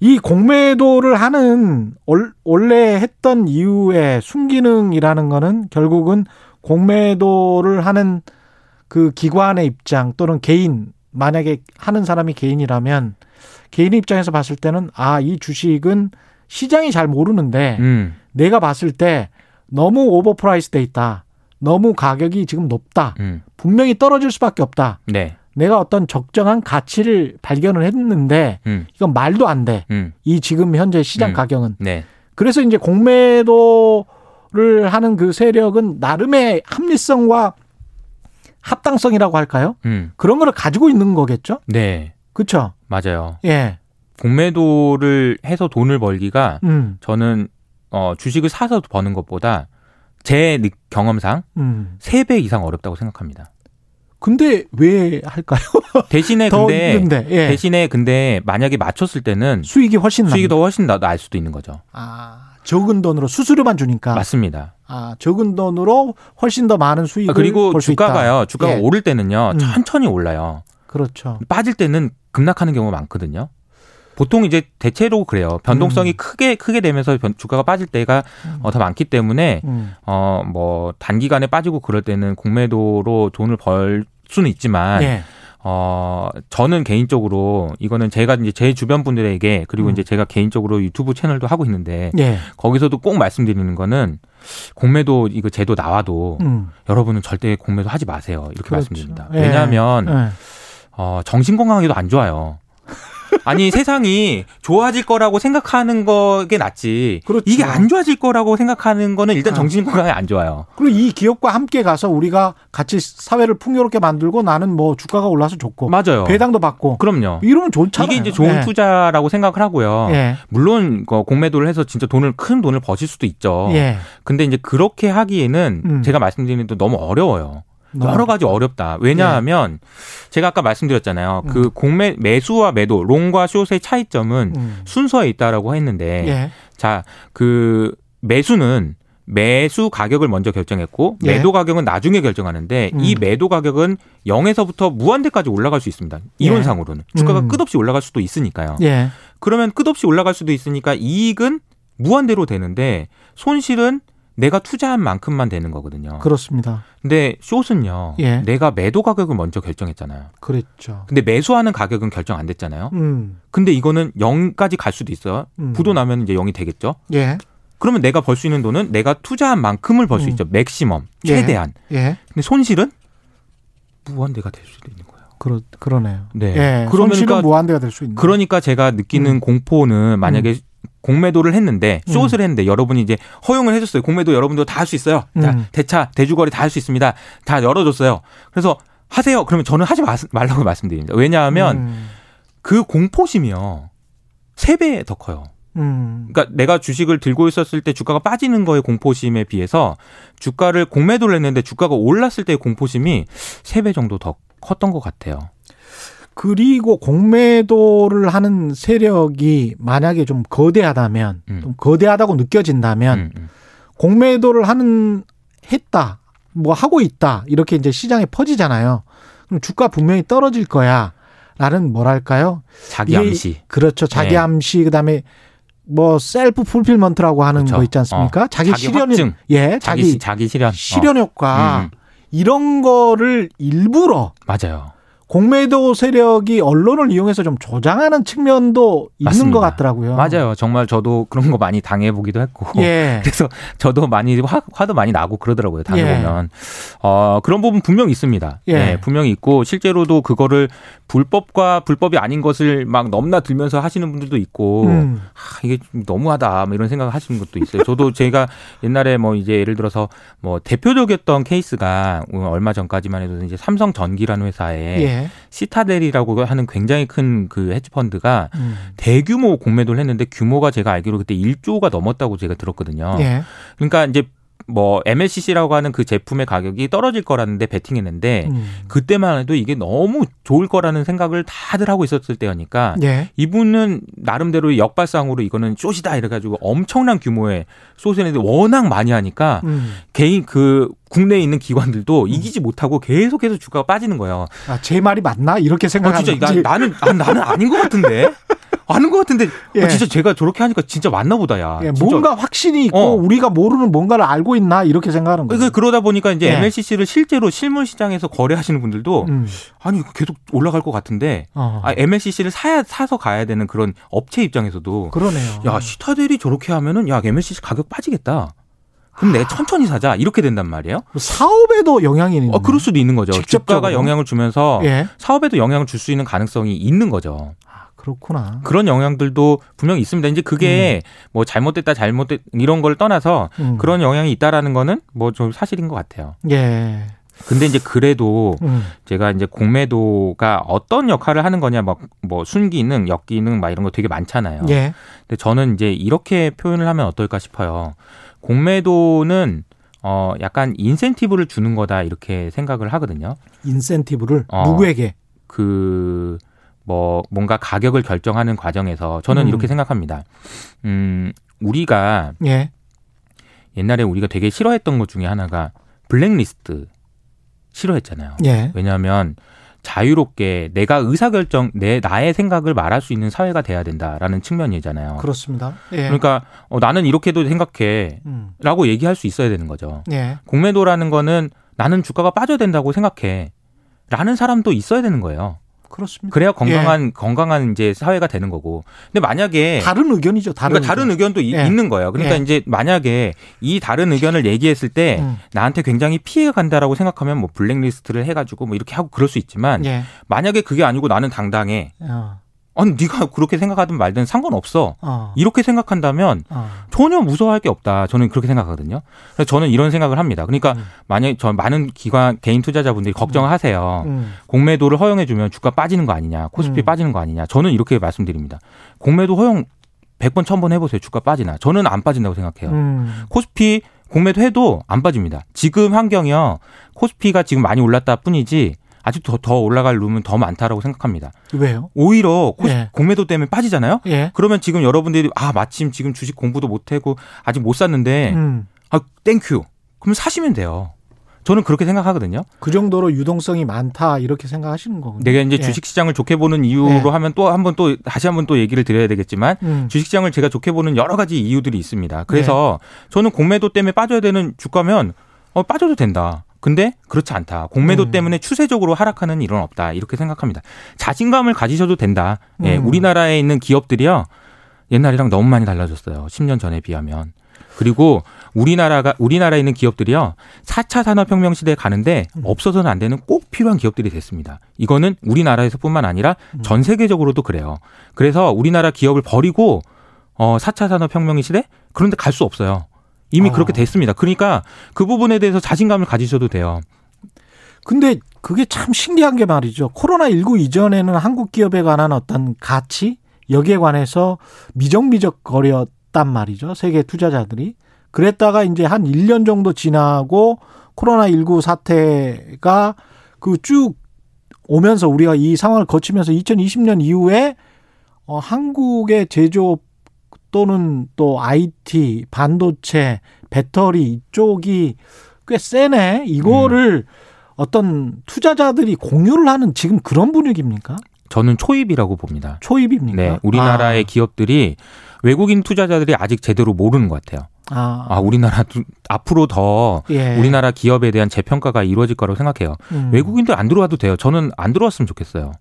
이 공매도를 하는 올- 원래 했던 이유의 순기능이라는 거는 결국은 공매도를 하는 그 기관의 입장 또는 개인 만약에 하는 사람이 개인이라면 개인 입장에서 봤을 때는 아 이 주식은 시장이 잘 모르는데 음, 내가 봤을 때 너무 overprice 돼 있다. 너무 가격이 지금 높다. 음, 분명히 떨어질 수밖에 없다. 네, 내가 어떤 적정한 가치를 발견을 했는데 음, 이건 말도 안 돼. 음, 이 지금 현재 시장 음. 가격은. 네, 그래서 이제 공매도를 하는 그 세력은 나름의 합리성과 합당성이라고 할까요? 음, 그런 거를 가지고 있는 거겠죠? 네, 그렇죠? 맞아요. 예. 공매도를 해서 돈을 벌기가 음. 저는 어, 주식을 사서 버는 것보다 제 느- 경험상 음. 3배 이상 어렵다고 생각합니다. 근데 왜 할까요? 대신에 더 근데 힘든데. 예. 대신에 근데 만약에 맞췄을 때는 수익이 훨씬 납니다. 수익이 더 훨씬 나- 날 수도 있는 거죠. 아, 적은 돈으로 수수료만 주니까. 맞습니다. 아, 적은 돈으로 훨씬 더 많은 수익을 아, 그리고. 주가가요. 주가가 예. 오를 때는요. 음. 천천히 올라요. 그렇죠. 빠질 때는 급락하는 경우가 많거든요. 보통 이제 대체로 그래요. 변동성이 음. 크게 크게 되면서 변- 주가가 빠질 때가 음. 어, 더 많기 때문에 음. 어뭐 단기간에 빠지고 그럴 때는 공매도로 돈을 벌 수는 있지만 예. 어 저는 개인적으로 이거는 제가 이제 제 주변 분들에게 그리고 음. 이제 제가 개인적으로 유튜브 채널도 하고 있는데 예. 거기서도 꼭 말씀드리는 거는 공매도 이거 제도 나와도 음. 여러분은 절대 공매도 하지 마세요. 이렇게 그렇죠. 말씀드립니다. 예. 왜냐하면 예. 어, 정신 건강에도 안 좋아요. 아니 세상이 좋아질 거라고 생각하는 거게 낫지. 그렇죠. 이게 안 좋아질 거라고 생각하는 거는 일단 아. 정신 건강에 안 좋아요. 그리고 이 기업과 함께 가서 우리가 같이 사회를 풍요롭게 만들고 나는 뭐 주가가 올라서 좋고 맞아요. 배당도 받고 그럼요. 이러면 좋잖아요. 이게 이제 좋은 예. 투자라고 생각을 하고요. 예. 물론 그 공매도를 해서 진짜 돈을 큰 돈을 버실 수도 있죠. 예. 근데 이제 그렇게 하기에는 음. 제가 말씀드리는 또 너무 어려워요. 여러 가지 어렵다. 왜냐하면 제가 아까 말씀드렸잖아요. 음. 그 공매 매수와 매도, 롱과 숏의 차이점은 음. 순서에 있다라고 했는데 예. 자, 그 매수는 매수 가격을 먼저 결정했고 예. 매도 가격은 나중에 결정하는데 음. 이 매도 가격은 0에서부터 무한대까지 올라갈 수 있습니다. 이론상으로는 주가가 음. 끝없이 올라갈 수도 있으니까요. 예. 그러면 끝없이 올라갈 수도 있으니까 이익은 무한대로 되는데 손실은 내가 투자한 만큼만 되는 거거든요. 그렇습니다. 근데 숏은요. 예. 내가 매도 가격을 먼저 결정했잖아요. 그랬죠. 근데 매수하는 가격은 결정 안 됐잖아요. 음. 근데 이거는 0까지 갈 수도 있어요. 음. 부도 나면 이제 0이 되겠죠. 예. 그러면 내가 벌 수 있는 돈은 내가 투자한 만큼을 벌수 음. 있죠. 맥시멈, 예. 최대한. 예. 근데 손실은 무한대가 될 수도 있는 거예요. 그러 그러네요. 네. 예. 그러니까 무한대가 될 수 있는. 그러니까 제가 느끼는 음. 공포는 만약에 공매도를 했는데 음. 숏을 했는데 여러분이 이제 허용을 해줬어요. 공매도 여러분도 다 할 수 있어요. 자, 음. 대차, 대주거래 다 할 수 있습니다. 다 열어줬어요. 그래서 하세요. 그러면 저는 하지 마- 말라고 말씀드립니다. 왜냐하면 음. 그 공포심이요. 세 배 더 커요. 음. 그러니까 내가 주식을 들고 있었을 때 주가가 빠지는 거의 공포심에 비해서 주가를 공매도를 했는데 주가가 올랐을 때의 공포심이 세 배 정도 더 컸던 것 같아요. 그리고 공매도를 하는 세력이 만약에 좀 거대하다면, 음. 좀 거대하다고 느껴진다면 음, 음. 공매도를 하는 했다, 뭐 하고 있다 이렇게 이제 시장에 퍼지잖아요. 그럼 주가 분명히 떨어질 거야 라는 뭐랄까요? 자기 이게 암시. 그렇죠. 자기 네. 암시 그 다음에 뭐 self fulfillment라고 하는 그렇죠. 거 있지 않습니까? 어, 자기, 자기 실현 확증. 예, 자기 자기, 시- 자기 실현. 실현 어. 효과 음, 음. 이런 거를 일부러 맞아요. 공매도 세력이 언론을 이용해서 좀 조장하는 측면도 있는 맞습니다. 것 같더라고요. 맞아요. 정말 저도 그런 거 많이 당해 보기도 했고. 예. 그래서 저도 많이 화, 화도 많이 나고 그러더라고요. 예. 다녀보면. 어, 그런 부분 분명히 있습니다. 예. 예, 분명히 있고 실제로도 그거를 불법과 불법이 아닌 것을 막 넘나 들면서 하시는 분들도 있고 음. 아, 이게 좀 너무하다 뭐 이런 생각을 하시는 것도 있어요. 저도 제가 옛날에 뭐 이제 예를 들어서 뭐 대표적이었던 케이스가 얼마 전까지만 해도 이제 삼성 전기라는 회사에 예. 시타델이라고 하는 굉장히 큰 그 헤지펀드가 음. 대규모 공매도를 했는데 규모가 제가 알기로 그때 1조가 넘었다고 제가 들었거든요. 예. 그러니까 이제 뭐 MLCC라고 하는 그 제품의 가격이 떨어질 거라는데 베팅했는데 음. 그때만 해도 이게 너무 좋을 거라는 생각을 다들 하고 있었을 때였니까 예. 이분은 나름대로 역발상으로 이거는 숏이다 이래 가지고 엄청난 규모의 숏을 워낙 많이 하니까 음. 개인 그 국내에 있는 기관들도 이기지 못하고 계속해서 주가가 빠지는 거예요. 아, 제 말이 맞나? 이렇게 아, 생각하는 진짜 거지. 나, 나는 아, 나는 아닌 것 같은데 아는 것 같은데 예. 어, 진짜 제가 저렇게 하니까 진짜 맞나 보다야. 예. 뭔가 확신이 있고 어. 우리가 모르는 뭔가를 알고 있나 이렇게 생각하는 거예요. 그 그러다 보니까 이제 예. MLCC를 실제로 실물 시장에서 거래하시는 분들도 음. 아니 계속 올라갈 것 같은데 어. 아, MLCC를 사야 사서 가야 되는 그런 업체 입장에서도 그러네요. 야 시타델이 저렇게 하면은 야 MLCC 가격 빠지겠다. 그럼 내가 천천히 사자 이렇게 된단 말이에요. 사업에도 영향이 있는. 어 그럴 수도 있는 거죠. 직접적으로. 주가가 영향을 주면서 예. 사업에도 영향을 줄 수 있는 가능성이 있는 거죠. 아, 그렇구나. 그런 영향들도 분명히 있습니다. 이제 그게 뭐 잘못됐다 잘못됐 이런 걸 떠나서 음. 그런 영향이 있다라는 거는 뭐 좀 사실인 것 같아요. 예. 근데 이제 그래도 음. 제가 이제 공매도가 어떤 역할을 하는 거냐 막 뭐 순기능, 역기능 막 이런 거 되게 많잖아요. 예. 근데 저는 이제 이렇게 표현을 하면 어떨까 싶어요. 공매도는 어 약간 인센티브를 주는 거다 이렇게 생각을 하거든요. 인센티브를 어. 누구에게? 그 뭐 뭔가 가격을 결정하는 과정에서 저는 음. 이렇게 생각합니다. 음, 우리가 예. 옛날에 우리가 되게 싫어했던 것 중에 하나가 블랙리스트 싫어했잖아요. 예. 왜냐하면 자유롭게 내가 의사결정 내 나의 생각을 말할 수 있는 사회가 돼야 된다라는 측면이잖아요. 그렇습니다. 예. 그러니까 어, 나는 이렇게도 생각해라고 음. 얘기할 수 있어야 되는 거죠. 예. 공매도라는 거는 나는 주가가 빠져야 된다고 생각해라는 사람도 있어야 되는 거예요. 그렇습니다. 그래야 건강한 건강한 이제 사회가 되는 거고. 근데 만약에 다른 의견이죠. 다른 그러니까 다른 의견. 이- 예. 있는 거예요. 그러니까 예. 이제 만약에 이 다른 의견을 얘기했을 때 음. 나한테 굉장히 피해가 간다라고 생각하면 뭐 블랙리스트를 해가지고 뭐 이렇게 하고 그럴 수 있지만 예. 만약에 그게 아니고 나는 당당해. 어. 아니 네가 그렇게 생각하든 말든 상관없어. 어. 이렇게 생각한다면 어. 전혀 무서워할 게 없다. 저는 그렇게 생각하거든요. 그래서 저는 이런 생각을 합니다. 그러니까 음. 만약 저 많은 기관 개인 투자자분들이 걱정을 하세요. 음. 공매도를 허용해 주면 주가 빠지는 거 아니냐, 코스피 음. 빠지는 거 아니냐. 저는 이렇게 말씀드립니다. 공매도 허용 100번, 1000번 해보세요. 주가 빠지나. 저는 안 빠진다고 생각해요. 음. 코스피 공매도 해도 안 빠집니다. 지금 환경이요. 코스피가 지금 많이 올랐다 뿐이지 아직 더, 더 올라갈 룸은 더 많다라고 생각합니다. 왜요? 오히려 코스- 예. 공매도 때문에 빠지잖아요. 예. 그러면 지금 여러분들이 아 마침 지금 주식 공부도 못하고 아직 못 샀는데 음. 아 thank you. 그럼 사시면 돼요. 저는 그렇게 생각하거든요. 그 정도로 유동성이 많다 이렇게 생각하시는 거군요. 내가 이제 예. 주식 시장을 좋게 보는 이유로 예. 하면 또 한번 또 다시 한번 또 얘기를 드려야 되겠지만 음. 주식 시장을 제가 좋게 보는 여러 가지 이유들이 있습니다. 그래서 네. 저는 공매도 때문에 빠져야 되는 주가면 어, 빠져도 된다. 근데 그렇지 않다. 공매도 음. 때문에 추세적으로 하락하는 일은 없다. 이렇게 생각합니다. 자신감을 가지셔도 된다. 예, 음. 우리나라에 있는 기업들이요. 옛날이랑 너무 많이 달라졌어요. 10년 전에 비하면. 그리고 우리나라가 우리나라에 있는 기업들이요. 4차 산업 혁명 시대에 가는데 음. 없어서는 안 되는 꼭 필요한 기업들이 됐습니다. 이거는 우리나라에서뿐만 아니라 음. 전 세계적으로도 그래요. 그래서 우리나라 기업을 버리고 어 4차 산업 혁명 시대 그런데 갈 수 없어요. 이미 아. 그렇게 됐습니다. 그러니까 그 부분에 대해서 자신감을 가지셔도 돼요. 근데 그게 참 신기한 게 말이죠. 코로나19 이전에는 한국 기업에 관한 어떤 가치, 여기에 관해서 미적미적 거렸단 말이죠. 세계 투자자들이. 그랬다가 이제 한 1년 정도 지나고 코로나19 사태가 그 쭉 오면서 우리가 이 상황을 거치면서 2020년 이후에 어, 한국의 제조업 또는 또 IT, 반도체, 배터리 이쪽이 꽤 세네. 이거를 어떤 투자자들이 공유를 하는 지금 그런 분위기입니까? 저는 초입이라고 봅니다. 초입입니까? 네, 우리나라의 기업들이 외국인 투자자들이 아직 제대로 모르는 것 같아요. 아, 아, 우리나라 도 앞으로 더 예. 우리나라 기업에 대한 재평가가 이루어질 거라고 생각해요. 음. 외국인들 안 들어와도 돼요. 저는 안 들어왔으면 좋겠어요.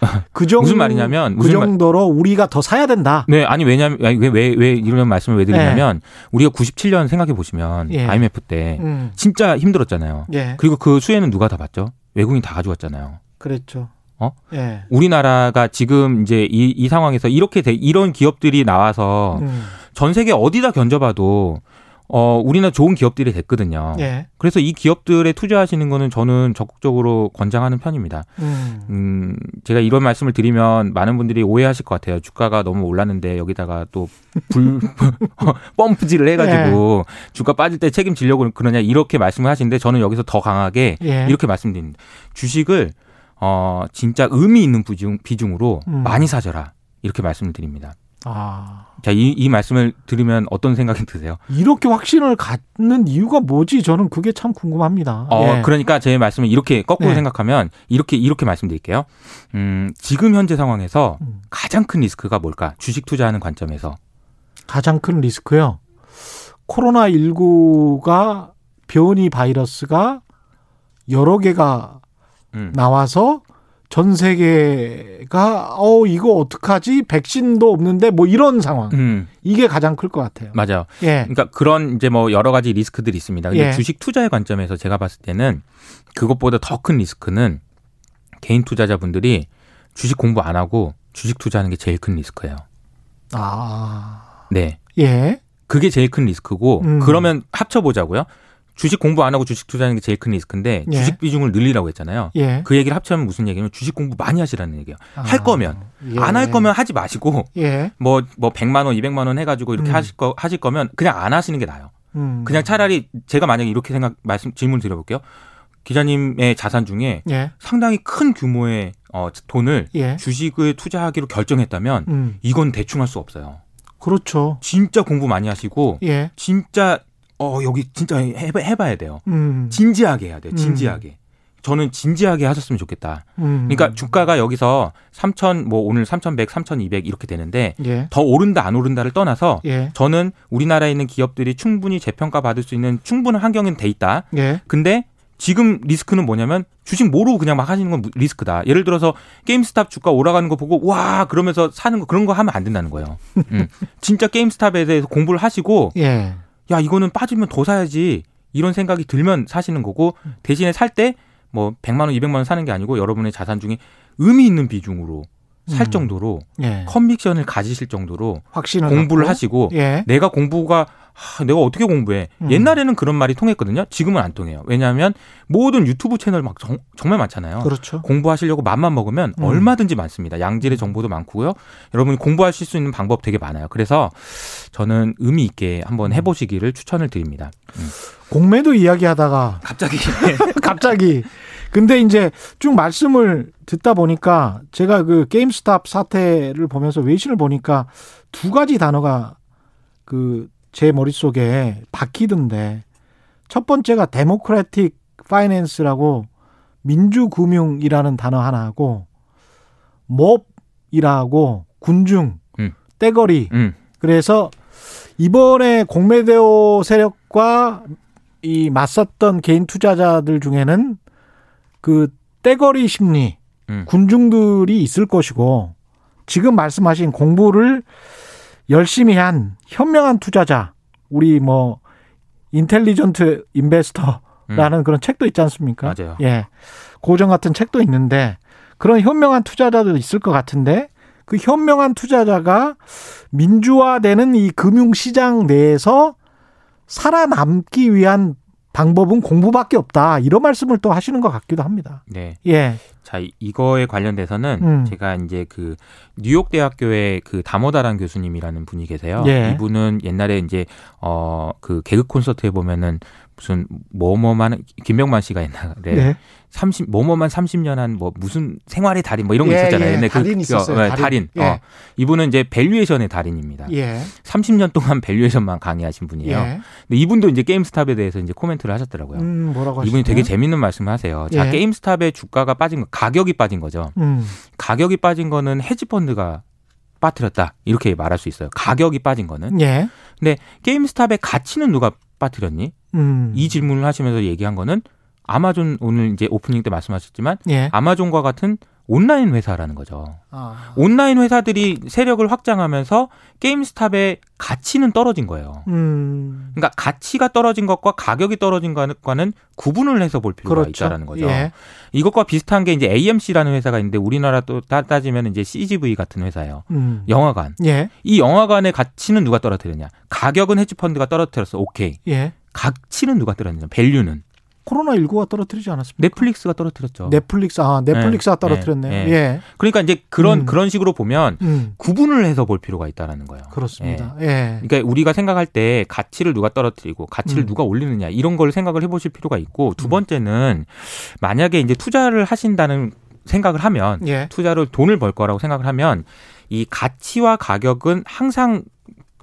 그 정도, 무슨 말이냐면 그 무슨 말- 정도로 우리가 더 사야 된다. 네, 아니 왜냐면 왜왜 왜 이런 말씀을 왜 드리냐면 우리가 97년 생각해 보시면 예. IMF 때 음. 진짜 힘들었잖아요. 예. 그리고 그 수혜는 누가 다 받죠? 외국인 다 가져왔잖아요. 그랬죠. 어? 예. 우리나라가 지금 이제 이, 이 상황에서 이렇게 돼, 이런 기업들이 나와서 음. 전 세계 어디다 견져봐도 어, 우리나라 좋은 기업들이 됐거든요. 예. 그래서 이 기업들에 투자하시는 거는 저는 적극적으로 권장하는 편입니다. 음. 음, 제가 이런 말씀을 드리면 많은 분들이 오해하실 것 같아요. 주가가 너무 올랐는데 여기다가 또 불, 펌프질을 해가지고 예. 주가 빠질 때 책임지려고 그러냐 이렇게 말씀을 하시는데 저는 여기서 더 강하게 예. 이렇게 말씀드립니다. 주식을 어, 진짜 의미 있는 비중, 비중으로 음. 많이 사져라. 이렇게 말씀을 드립니다. 아. 자, 이, 이 말씀을 들으면 어떤 생각이 드세요? 이렇게 확신을 갖는 이유가 뭐지? 저는 그게 참 궁금합니다. 어, 예. 그러니까 제 말씀을 이렇게 거꾸로 네. 생각하면 이렇게 이렇게 말씀드릴게요. 음, 지금 현재 상황에서 음. 가장 큰 리스크가 뭘까? 주식 투자하는 관점에서. 가장 큰 리스크요. 코로나 19가 변이 바이러스가 여러 개가 음. 나와서 전 세계가 어 이거 어떡하지? 백신도 없는데 뭐 이런 상황. 음, 이게 가장 클 것 같아요. 맞아요. 예. 그러니까 그런 이제 뭐 여러 가지 리스크들이 있습니다. 근데 예. 주식 투자의 관점에서 제가 봤을 때는 그것보다 더 큰 리스크는 개인 투자자분들이 주식 공부 안 하고 주식 투자하는 게 제일 큰 리스크예요. 아. 네. 예. 그게 제일 큰 리스크고 음. 그러면 합쳐 보자고요. 주식 공부 안 하고 주식 투자하는 게 제일 큰 리스크인데 예. 주식 비중을 늘리라고 했잖아요. 예. 그 얘기를 합치면 무슨 얘기냐면 주식 공부 많이 하시라는 얘기예요. 할 아, 거면 예. 안할 거면 하지 마시고 예. 뭐뭐 100만 원, 200만 원해 가지고 이렇게 음. 하실 거 하실 거면 그냥 안 하시는 게 나아요. 음. 그냥 차라리 제가 만약에 이렇게 생각 말씀 질문 드려 볼게요. 기자님의 자산 중에 예. 상당히 큰 규모의 어 돈을 예. 주식을 투자하기로 결정했다면 음. 이건 대충 할 수 없어요. 그렇죠. 진짜 공부 많이 하시고 예. 진짜 어 여기 진짜 해봐, 해봐야 돼요. 음. 진지하게 해야 돼요. 진지하게. 저는 진지하게 하셨으면 좋겠다. 음. 그러니까 주가가 여기서 3천 뭐 오늘 3,100, 3,200 이렇게 되는데 예. 더 오른다 안 오른다를 떠나서 예. 저는 우리나라에 있는 기업들이 충분히 재평가 받을 수 있는 충분한 환경은 돼 있다. 예. 근데 지금 리스크는 뭐냐면 주식 모르고 그냥 막 하시는 건 리스크다. 예를 들어서 게임스탑 주가 올라가는 거 보고 와 그러면서 사는 거 그런 거 하면 안 된다는 거예요. 음. 진짜 게임스탑에 대해서 공부를 하시고 예. 야 이거는 빠지면 더 사야지 이런 생각이 들면 사시는 거고 대신에 살 때 뭐 100만 원, 200만 원 사는 게 아니고 여러분의 자산 중에 의미 있는 비중으로 살 음. 정도로 예. 컨빅션을 가지실 정도로 확신을 공부를 갖고. 하시고 예. 내가 공부가 하, 내가 어떻게 공부해? 음. 옛날에는 그런 말이 통했거든요. 지금은 안 통해요. 왜냐하면 모든 유튜브 채널 막 정, 말 많잖아요. 그렇죠. 공부하시려고 맘만 먹으면 음. 얼마든지 많습니다. 양질의 정보도 많고요. 여러분이 공부하실 수 있는 방법 되게 많아요. 그래서 저는 의미 있게 한번 해보시기를 추천을 드립니다. 음. 공매도 이야기하다가 갑자기 갑자기 근데 이제 쭉 말씀을 듣다 보니까 제가 그 게임스탑 사태를 보면서 외신을 보니까 두 가지 단어가 그 제 머릿속에 박히던데 첫 번째가 데모크래틱 파이낸스라고 민주금융이라는 단어 하나하고 몹이라고 군중 음. 떼거리 음, 그래서 이번에 공매도 세력과 이 맞섰던 개인 투자자들 중에는 그 떼거리 심리 음. 군중들이 있을 것이고 지금 말씀하신 공부를 열심히 한 현명한 투자자 우리 뭐 인텔리전트 인베스터라는 그런 책도 있지 않습니까? 음. 맞아요. 예. 고정 같은 책도 있는데 그런 현명한 투자자도 있을 것 같은데 그 현명한 투자자가 민주화되는 이 금융시장 내에서 살아남기 위한 방법은 공부밖에 없다. 이런 말씀을 또 하시는 것 같기도 합니다. 네. 예. 자, 이- 이거에 관련돼서는 음. 제가 이제 그 뉴욕 대학교의 그 다모다란 교수님이라는 분이 계세요. 예. 이분은 옛날에 이제 어그 개그 콘서트에 보면은 무슨 뭐뭐만 김병만 씨가 옛날에 네. 30 뭐뭐만 30년 한 뭐 무슨 생활의 달인 뭐 이런 거 예, 있었잖아요. 예. 근데 달인 있었어요, 어, 달인. 달인. 예. 어. 이분은 이제 valuation의 달인입니다. 예. 30년 동안 valuation만 강의하신 분이에요. 예. 근데 이분도 이제 게임스탑에 대해서 이제 코멘트를 하셨더라고요. 음, 뭐라고 하시나요? 이분이 되게 재밌는 말씀을 하세요. 자, 예. 게임스탑의 주가가 빠진 거, 가격이 빠진 거죠. 음. 가격이 빠진 거는 헤지펀드가 빠뜨렸다. 이렇게 말할 수 있어요. 가격이 빠진 거는. 예. 게임스탑의 가치는 누가 빠뜨렸니? 음. 이 질문을 하시면서 얘기한 거는 아마존 오늘 이제 오프닝 때 말씀하셨지만 예. 아마존과 같은 온라인 회사라는 거죠. 아. 온라인 회사들이 세력을 확장하면서 게임스탑의 가치는 떨어진 거예요. 음. 그러니까 가치가 떨어진 것과 가격이 떨어진 것과는 구분을 해서 볼 필요가 그렇죠. 있다라는 거죠. 예. 이것과 비슷한 게 이제 AMC라는 회사가 있는데 우리나라 또 따- 따지면 이제 CGV 같은 회사예요. 음. 영화관. 예. 이 영화관의 가치는 누가 떨어뜨렸냐? 가격은 헤지펀드가 떨어뜨렸어. 오케이. 예. 가치는 누가 떨어뜨렸냐? 밸류는 코로나 19가 떨어뜨리지 않았습니까? 넷플릭스가 떨어뜨렸죠. 넷플릭스 아 넷플릭스가 네, 떨어뜨렸네요. 네, 예. 그러니까 이제 그런 음. 그런 식으로 보면 음. 구분을 해서 볼 필요가 있다라는 거예요. 그렇습니다. 예. 예. 그러니까 우리가 생각할 때 가치를 누가 떨어뜨리고 가치를 음. 누가 올리느냐 이런 걸 생각을 해보실 필요가 있고 두 음. 번째는 만약에 이제 투자를 하신다는 생각을 하면 예. 투자를 돈을 벌 거라고 생각을 하면 이 가치와 가격은 항상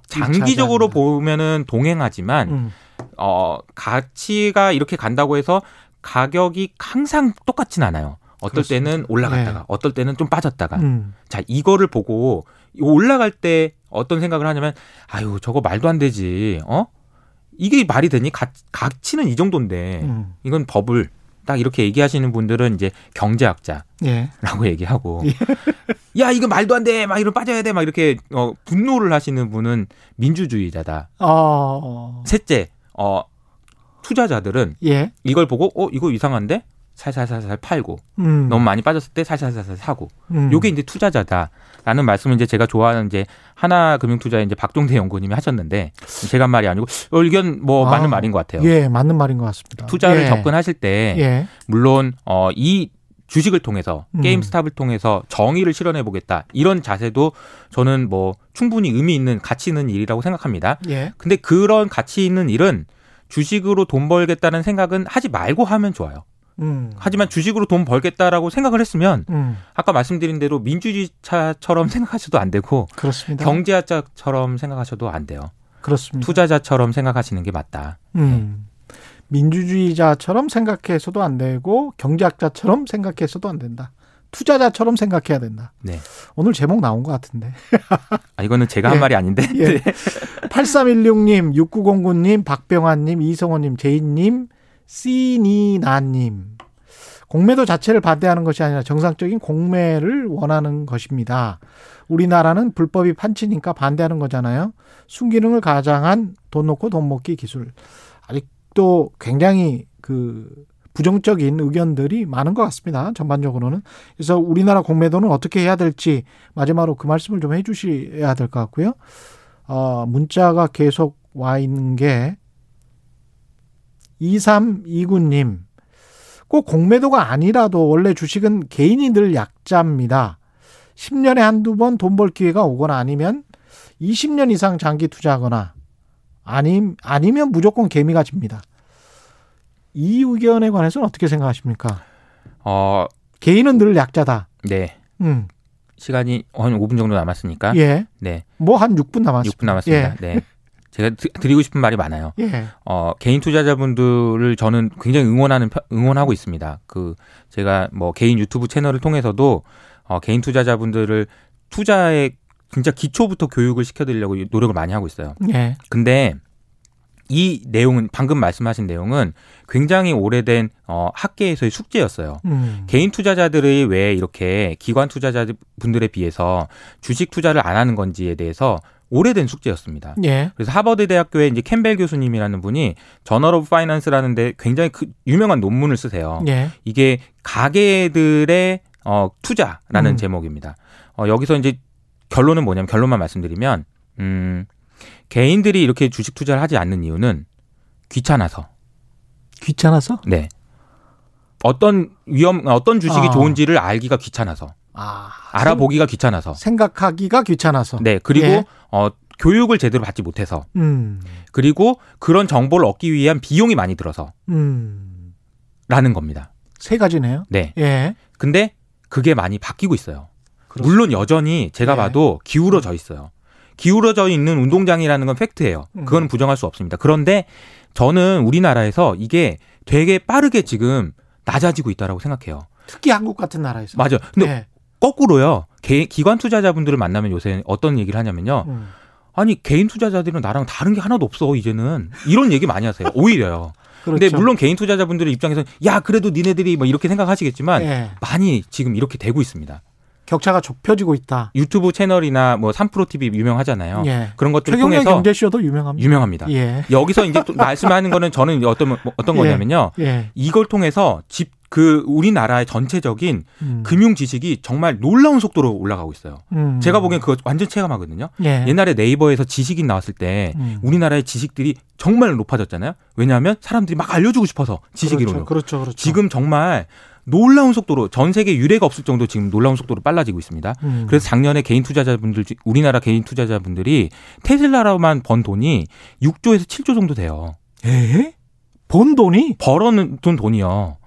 장기적으로. 보면은 동행하지만 음. 어 가치가 이렇게 간다고 해서 가격이 항상 똑같진 않아요. 어떨 그렇습니다. 때는 올라갔다가 네. 어떨 때는 좀 빠졌다가 음. 자 이거를 보고 올라갈 때 어떤 생각을 하냐면 아유 저거 말도 안 되지 어 이게 말이 되니 가, 가치는 이 정도인데 음. 이건 버블 딱 이렇게 얘기하시는 분들은 이제 경제학자라고 예. 얘기하고 야 이거 말도 안 돼 막 이러 빠져야 돼 막 이렇게 어 분노를 하시는 분은 민주주의자다 어. 셋째 어 투자자들은 예. 이걸 보고 어 이거 이상한데 살살살살 팔고 음. 너무 많이 빠졌을 때 살살살살 사고 음. 요게 이제 투자자다라는 말씀을 이제 제가 좋아하는 이제 하나 금융투자의 이제 박종대 연구님이 하셨는데 제가 한 말이 아니고 어, 의견 뭐 아, 맞는 말인 것 같아요. 예, 맞는 말인 것 같습니다. 투자를 예. 접근하실 때 예. 물론 어이 주식을 통해서 음. 게임스탑을 통해서 정의를 실현해 보겠다 이런 자세도 저는 뭐 충분히 의미 있는 가치 있는 일이라고 생각합니다. 예. 근데 그런 가치 있는 일은 주식으로 돈 벌겠다는 생각은 하지 말고 하면 좋아요. 음. 하지만 주식으로 돈 벌겠다라고 생각을 했으면 음. 아까 말씀드린 대로 민주주의자처럼 생각하셔도 안 되고 그렇습니다. 경제학자처럼 생각하셔도 안 돼요. 그렇습니다. 투자자처럼 생각하시는 게 맞다. 음. 민주주의자처럼 생각해서도 안 되고 경제학자처럼 생각해서도 안 된다. 투자자처럼 생각해야 된다. 네. 오늘 제목 나온 것 같은데. 아, 이거는 제가 한 예. 말이 아닌데. 예. 8316님, 6909님, 박병환님, 이성호님, 제인님, 씨니나님. 공매도 자체를 반대하는 것이 아니라 정상적인 공매를 원하는 것입니다. 우리나라는 불법이 판치니까 반대하는 거잖아요. 순기능을 가장한 돈 놓고 돈 먹기 기술. 아직 도 굉장히 그 부정적인 의견들이 많은 것 같습니다. 전반적으로는. 그래서 우리나라 공매도는 어떻게 해야 될지 마지막으로 그 말씀을 좀 해주셔야 될 것 같고요. 어, 문자가 계속 와 있는 게 2329님. 꼭 공매도가 아니라도 원래 주식은 개인이 늘 약자입니다. 10년에 한두 번 돈 벌 기회가 오거나 아니면 20년 이상 장기 투자하거나 아니, 아니면 무조건 개미가 집니다. 이 의견에 관해서는 어떻게 생각하십니까? 어, 개인은 늘 약자다. 네. 음. 시간이 한 5분 정도 남았으니까. 예. 네. 뭐 한 6분 남았습니다. 6분 남았습니다. 네. 제가 드- 드리고 싶은 말이 많아요. 예. 예. 어, 개인 투자자분들을 저는 굉장히 응원하는 편- 응원하고 있습니다. 그 제가 뭐 개인 유튜브 채널을 통해서도 어, 개인 투자자분들을 투자에 진짜 기초부터 교육을 시켜드리려고 노력을 많이 하고 있어요. 예. 근데 이 내용은 방금 말씀하신 내용은 굉장히 오래된 어, 학계에서의 숙제였어요. 음. 개인 투자자들이 왜 이렇게 기관 투자자 분들에 비해서 주식 투자를 안 하는 건지에 대해서 오래된 숙제였습니다. 예. 그래서 하버드 대학교의 이제 캠벨 교수님이라는 분이 Journal of Finance라는 데 굉장히 그 유명한 논문을 쓰세요. 예. 이게 가계들의 어, 투자라는 음. 제목입니다. 어, 여기서 이제 결론은 뭐냐면 결론만 말씀드리면 음, 개인들이 이렇게 주식 투자를 하지 않는 이유는 귀찮아서. 귀찮아서? 네. 어떤 위험 어떤 주식이 아. 좋은지를 알기가 귀찮아서. 아. 알아보기가 귀찮아서. 생각하기가 귀찮아서. 네. 그리고 예. 어 교육을 제대로 받지 못해서. 음. 그리고 그런 정보를 얻기 위한 비용이 많이 들어서 음. 라는 겁니다. 세 가지네요. 네. 예. 근데 그게 많이 바뀌고 있어요. 그렇습니다. 물론 여전히 제가 네. 봐도 기울어져 있어요. 기울어져 있는 운동장이라는 건 팩트예요. 음. 그거는 부정할 수 없습니다. 그런데 저는 우리나라에서 이게 되게 빠르게 지금 낮아지고 있다라고 생각해요. 특히 한국 같은 나라에서. 맞아요. 근데 예. 거꾸로요. 개- 기관 투자자분들을 만나면 요새 어떤 얘기를 하냐면요. 음. 아니 개인 투자자들은 나랑 다른 게 하나도 없어 이제는 이런 얘기 많이 하세요. 오히려요. 그렇죠. 근데 물론 개인 투자자분들의 입장에서는 야 그래도 니네들이 뭐 이렇게 생각하시겠지만 예. 많이 지금 이렇게 되고 있습니다. 격차가 좁혀지고 있다. 유튜브 채널이나 뭐 삼프로 TV 유명하잖아요. 예. 그런 최경영 통해서 경제쇼도 유명합니다. 유명합니다. 예. 여기서 이제 또 말씀하는 거는 저는 어떤 뭐 어떤 예. 거냐면요. 예. 이걸 통해서 집 그 우리나라의 전체적인 음. 금융 지식이 정말 놀라운 속도로 올라가고 있어요. 음. 제가 보기엔 그거 완전 체감하거든요. 예. 옛날에 네이버에서 지식인 나왔을 때 음. 우리나라의 지식들이 정말 높아졌잖아요. 왜냐하면 사람들이 막 알려주고 싶어서 지식인으로. 그렇죠. 그렇죠. 그렇죠. 지금 정말 놀라운 속도로 전 세계 유례가 없을 정도 지금 놀라운 속도로 빨라지고 있습니다. 음. 그래서 작년에 개인 투자자분들 중- 우리나라 개인 투자자분들이 테슬라로만 번 돈이 6조에서 7조 정도 돼요. 예? 본 돈이 벌어는 돈 돈이요.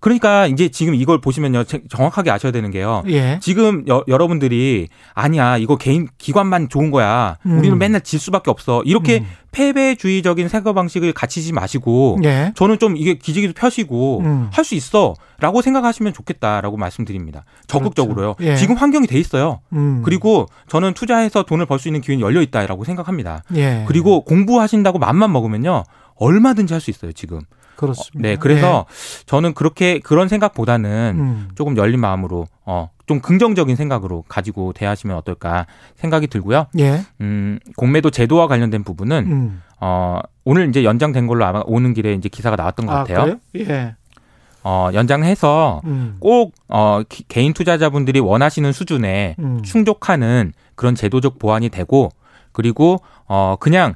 그러니까 이제 지금 이걸 보시면요 제- 정확하게 아셔야 되는 게요. 예. 지금 여, 여러분들이 아니야 이거 개인 기관만 좋은 거야. 음. 우리는 맨날 질 수밖에 없어. 이렇게 음. 패배주의적인 사고 방식을 갖추지 마시고 예. 저는 좀 이게 기지기도 펴시고 음. 할수 있어라고 생각하시면 좋겠다라고 말씀드립니다. 적극적으로요. 그렇죠. 예. 지금 환경이 돼 있어요. 음. 그리고 저는 투자해서 돈을 벌 수 있는 기회는 열려 있다라고 생각합니다. 예. 그리고 공부하신다고 맘만 먹으면요 얼마든지 할 수 있어요 지금. 그렇습니다. 네, 그래서 저는 그렇게 그런 예. 생각보다는 음. 조금 열린 마음으로 어, 좀 긍정적인 생각으로 가지고 대하시면 어떨까 생각이 들고요. 예. 음, 공매도 제도와 관련된 부분은 음. 어, 오늘 이제 연장된 걸로 아마 오는 길에 이제 기사가 나왔던 것 아, 같아요. 그래요? 예. 어, 연장해서 음. 꼭 어, 기- 개인 투자자분들이 원하시는 수준에 음. 충족하는 그런 제도적 보완이 되고 그리고 어, 그냥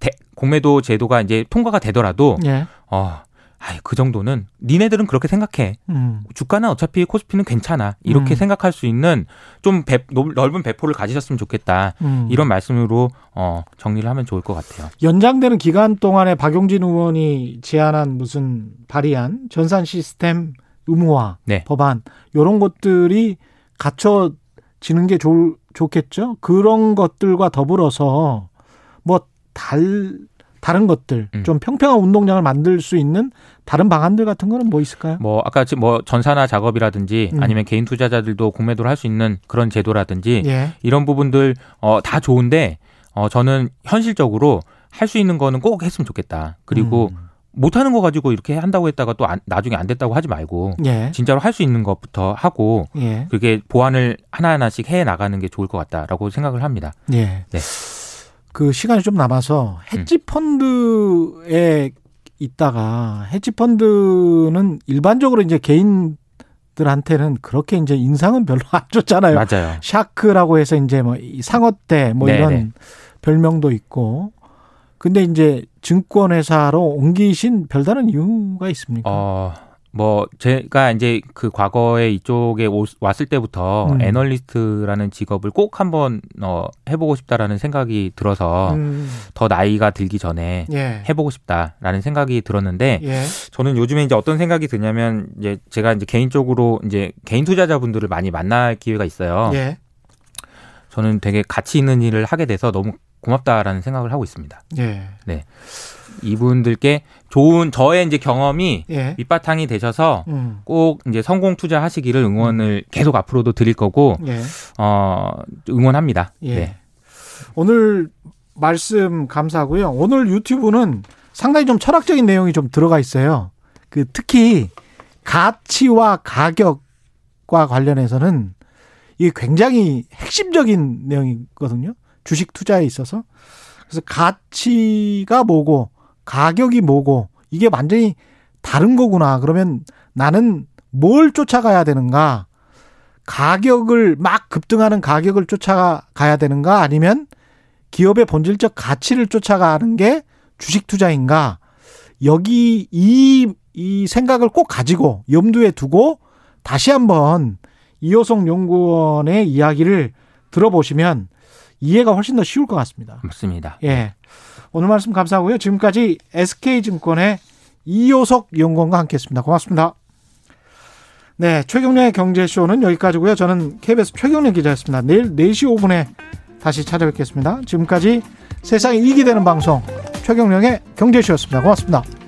대- 공매도 제도가 이제 통과가 되더라도 예. 어, 아이, 그 정도는 니네들은 그렇게 생각해. 음. 주가는 어차피 코스피는 괜찮아. 이렇게 음. 생각할 수 있는 좀 배- 넓- 넓은 배포를 가지셨으면 좋겠다. 음. 이런 말씀으로 어, 정리를 하면 좋을 것 같아요. 연장되는 기간 동안에 박용진 의원이 제안한 무슨 발의안 전산 시스템 의무화 네. 법안 이런 것들이 갖춰지는 게 좋, 좋겠죠. 그런 것들과 더불어서 뭐 달 다른 것들 음. 좀 평평한 운동량을 만들 수 있는 다른 방안들 같은 거는 뭐 있을까요? 뭐 아까 지금 뭐 전산화 작업이라든지 음. 아니면 개인 투자자들도 공매도를 할 수 있는 그런 제도라든지 예. 이런 부분들 어, 다 좋은데 어, 저는 현실적으로 할 수 있는 거는 꼭 했으면 좋겠다. 그리고 음. 못 하는 거 가지고 이렇게 한다고 했다가 또 안- 나중에 안 됐다고 하지 말고 예. 진짜로 할 수 있는 것부터 하고 예. 그게 보완을 하나하나씩 해 나가는 게 좋을 것 같다라고 생각을 합니다. 예. 네. 그 시간이 좀 남아서 헤지 펀드에 있다가 헤지 펀드는 일반적으로 이제 개인 들한테는 그렇게 이제 인상은 별로 안 좋잖아요. 맞아요. shark라고 해서 이제 뭐이 상어떼 뭐 네네. 이런 별명도 있고. 근데 이제 증권회사로 옮기신 별다른 이유가 있습니까? 어, 뭐 제가 이제 그 과거에 이쪽에 오- 왔을 때부터 음. 애널리스트라는 직업을 꼭 한번 어, 해보고 싶다라는 생각이 들어서 음, 더 나이가 들기 전에 예. 해보고 싶다라는 생각이 들었는데 예. 저는 요즘에 이제 어떤 생각이 드냐면 이제 제가 이제 개인적으로 이제 개인 투자자분들을 많이 만날 기회가 있어요. 예. 저는 되게 가치 있는 일을 하게 돼서 너무 고맙다라는 생각을 하고 있습니다. 예. 이분들께 좋은 저의 이제 경험이 예. 밑바탕이 되셔서 음. 꼭 이제 성공 투자하시기를 응원을 계속 앞으로도 드릴 거고 예. 어 응원합니다. 예. 네. 오늘 말씀 감사하고요. 오늘 유튜브는 상당히 좀 철학적인 내용이 좀 들어가 있어요. 그 특히 가치와 가격과 관련해서는 이게 굉장히 핵심적인 내용이거든요. 주식 투자에 있어서. 그래서 가치가 뭐고 가격이 뭐고 이게 완전히 다른 거구나. 그러면 나는 뭘 쫓아가야 되는가? 가격을 막 급등하는 가격을 쫓아가야 되는가? 아니면 기업의 본질적 가치를 쫓아가는 게 주식 투자인가? 여기 이, 이 생각을 꼭 가지고 염두에 두고 다시 한번 이호성 연구원의 이야기를 들어보시면 이해가 훨씬 더 쉬울 것 같습니다. 맞습니다. 예. 오늘 말씀 감사하고요. 지금까지 SK증권의 이효석 연구원과 함께 했습니다. 고맙습니다. 네. 최경련의 경제쇼는 여기까지고요. 저는 KBS 최경련 기자였습니다. 내일 4시 5분에 다시 찾아뵙겠습니다. 지금까지 세상에 이익이 되는 방송 최경련의 경제쇼였습니다. 고맙습니다.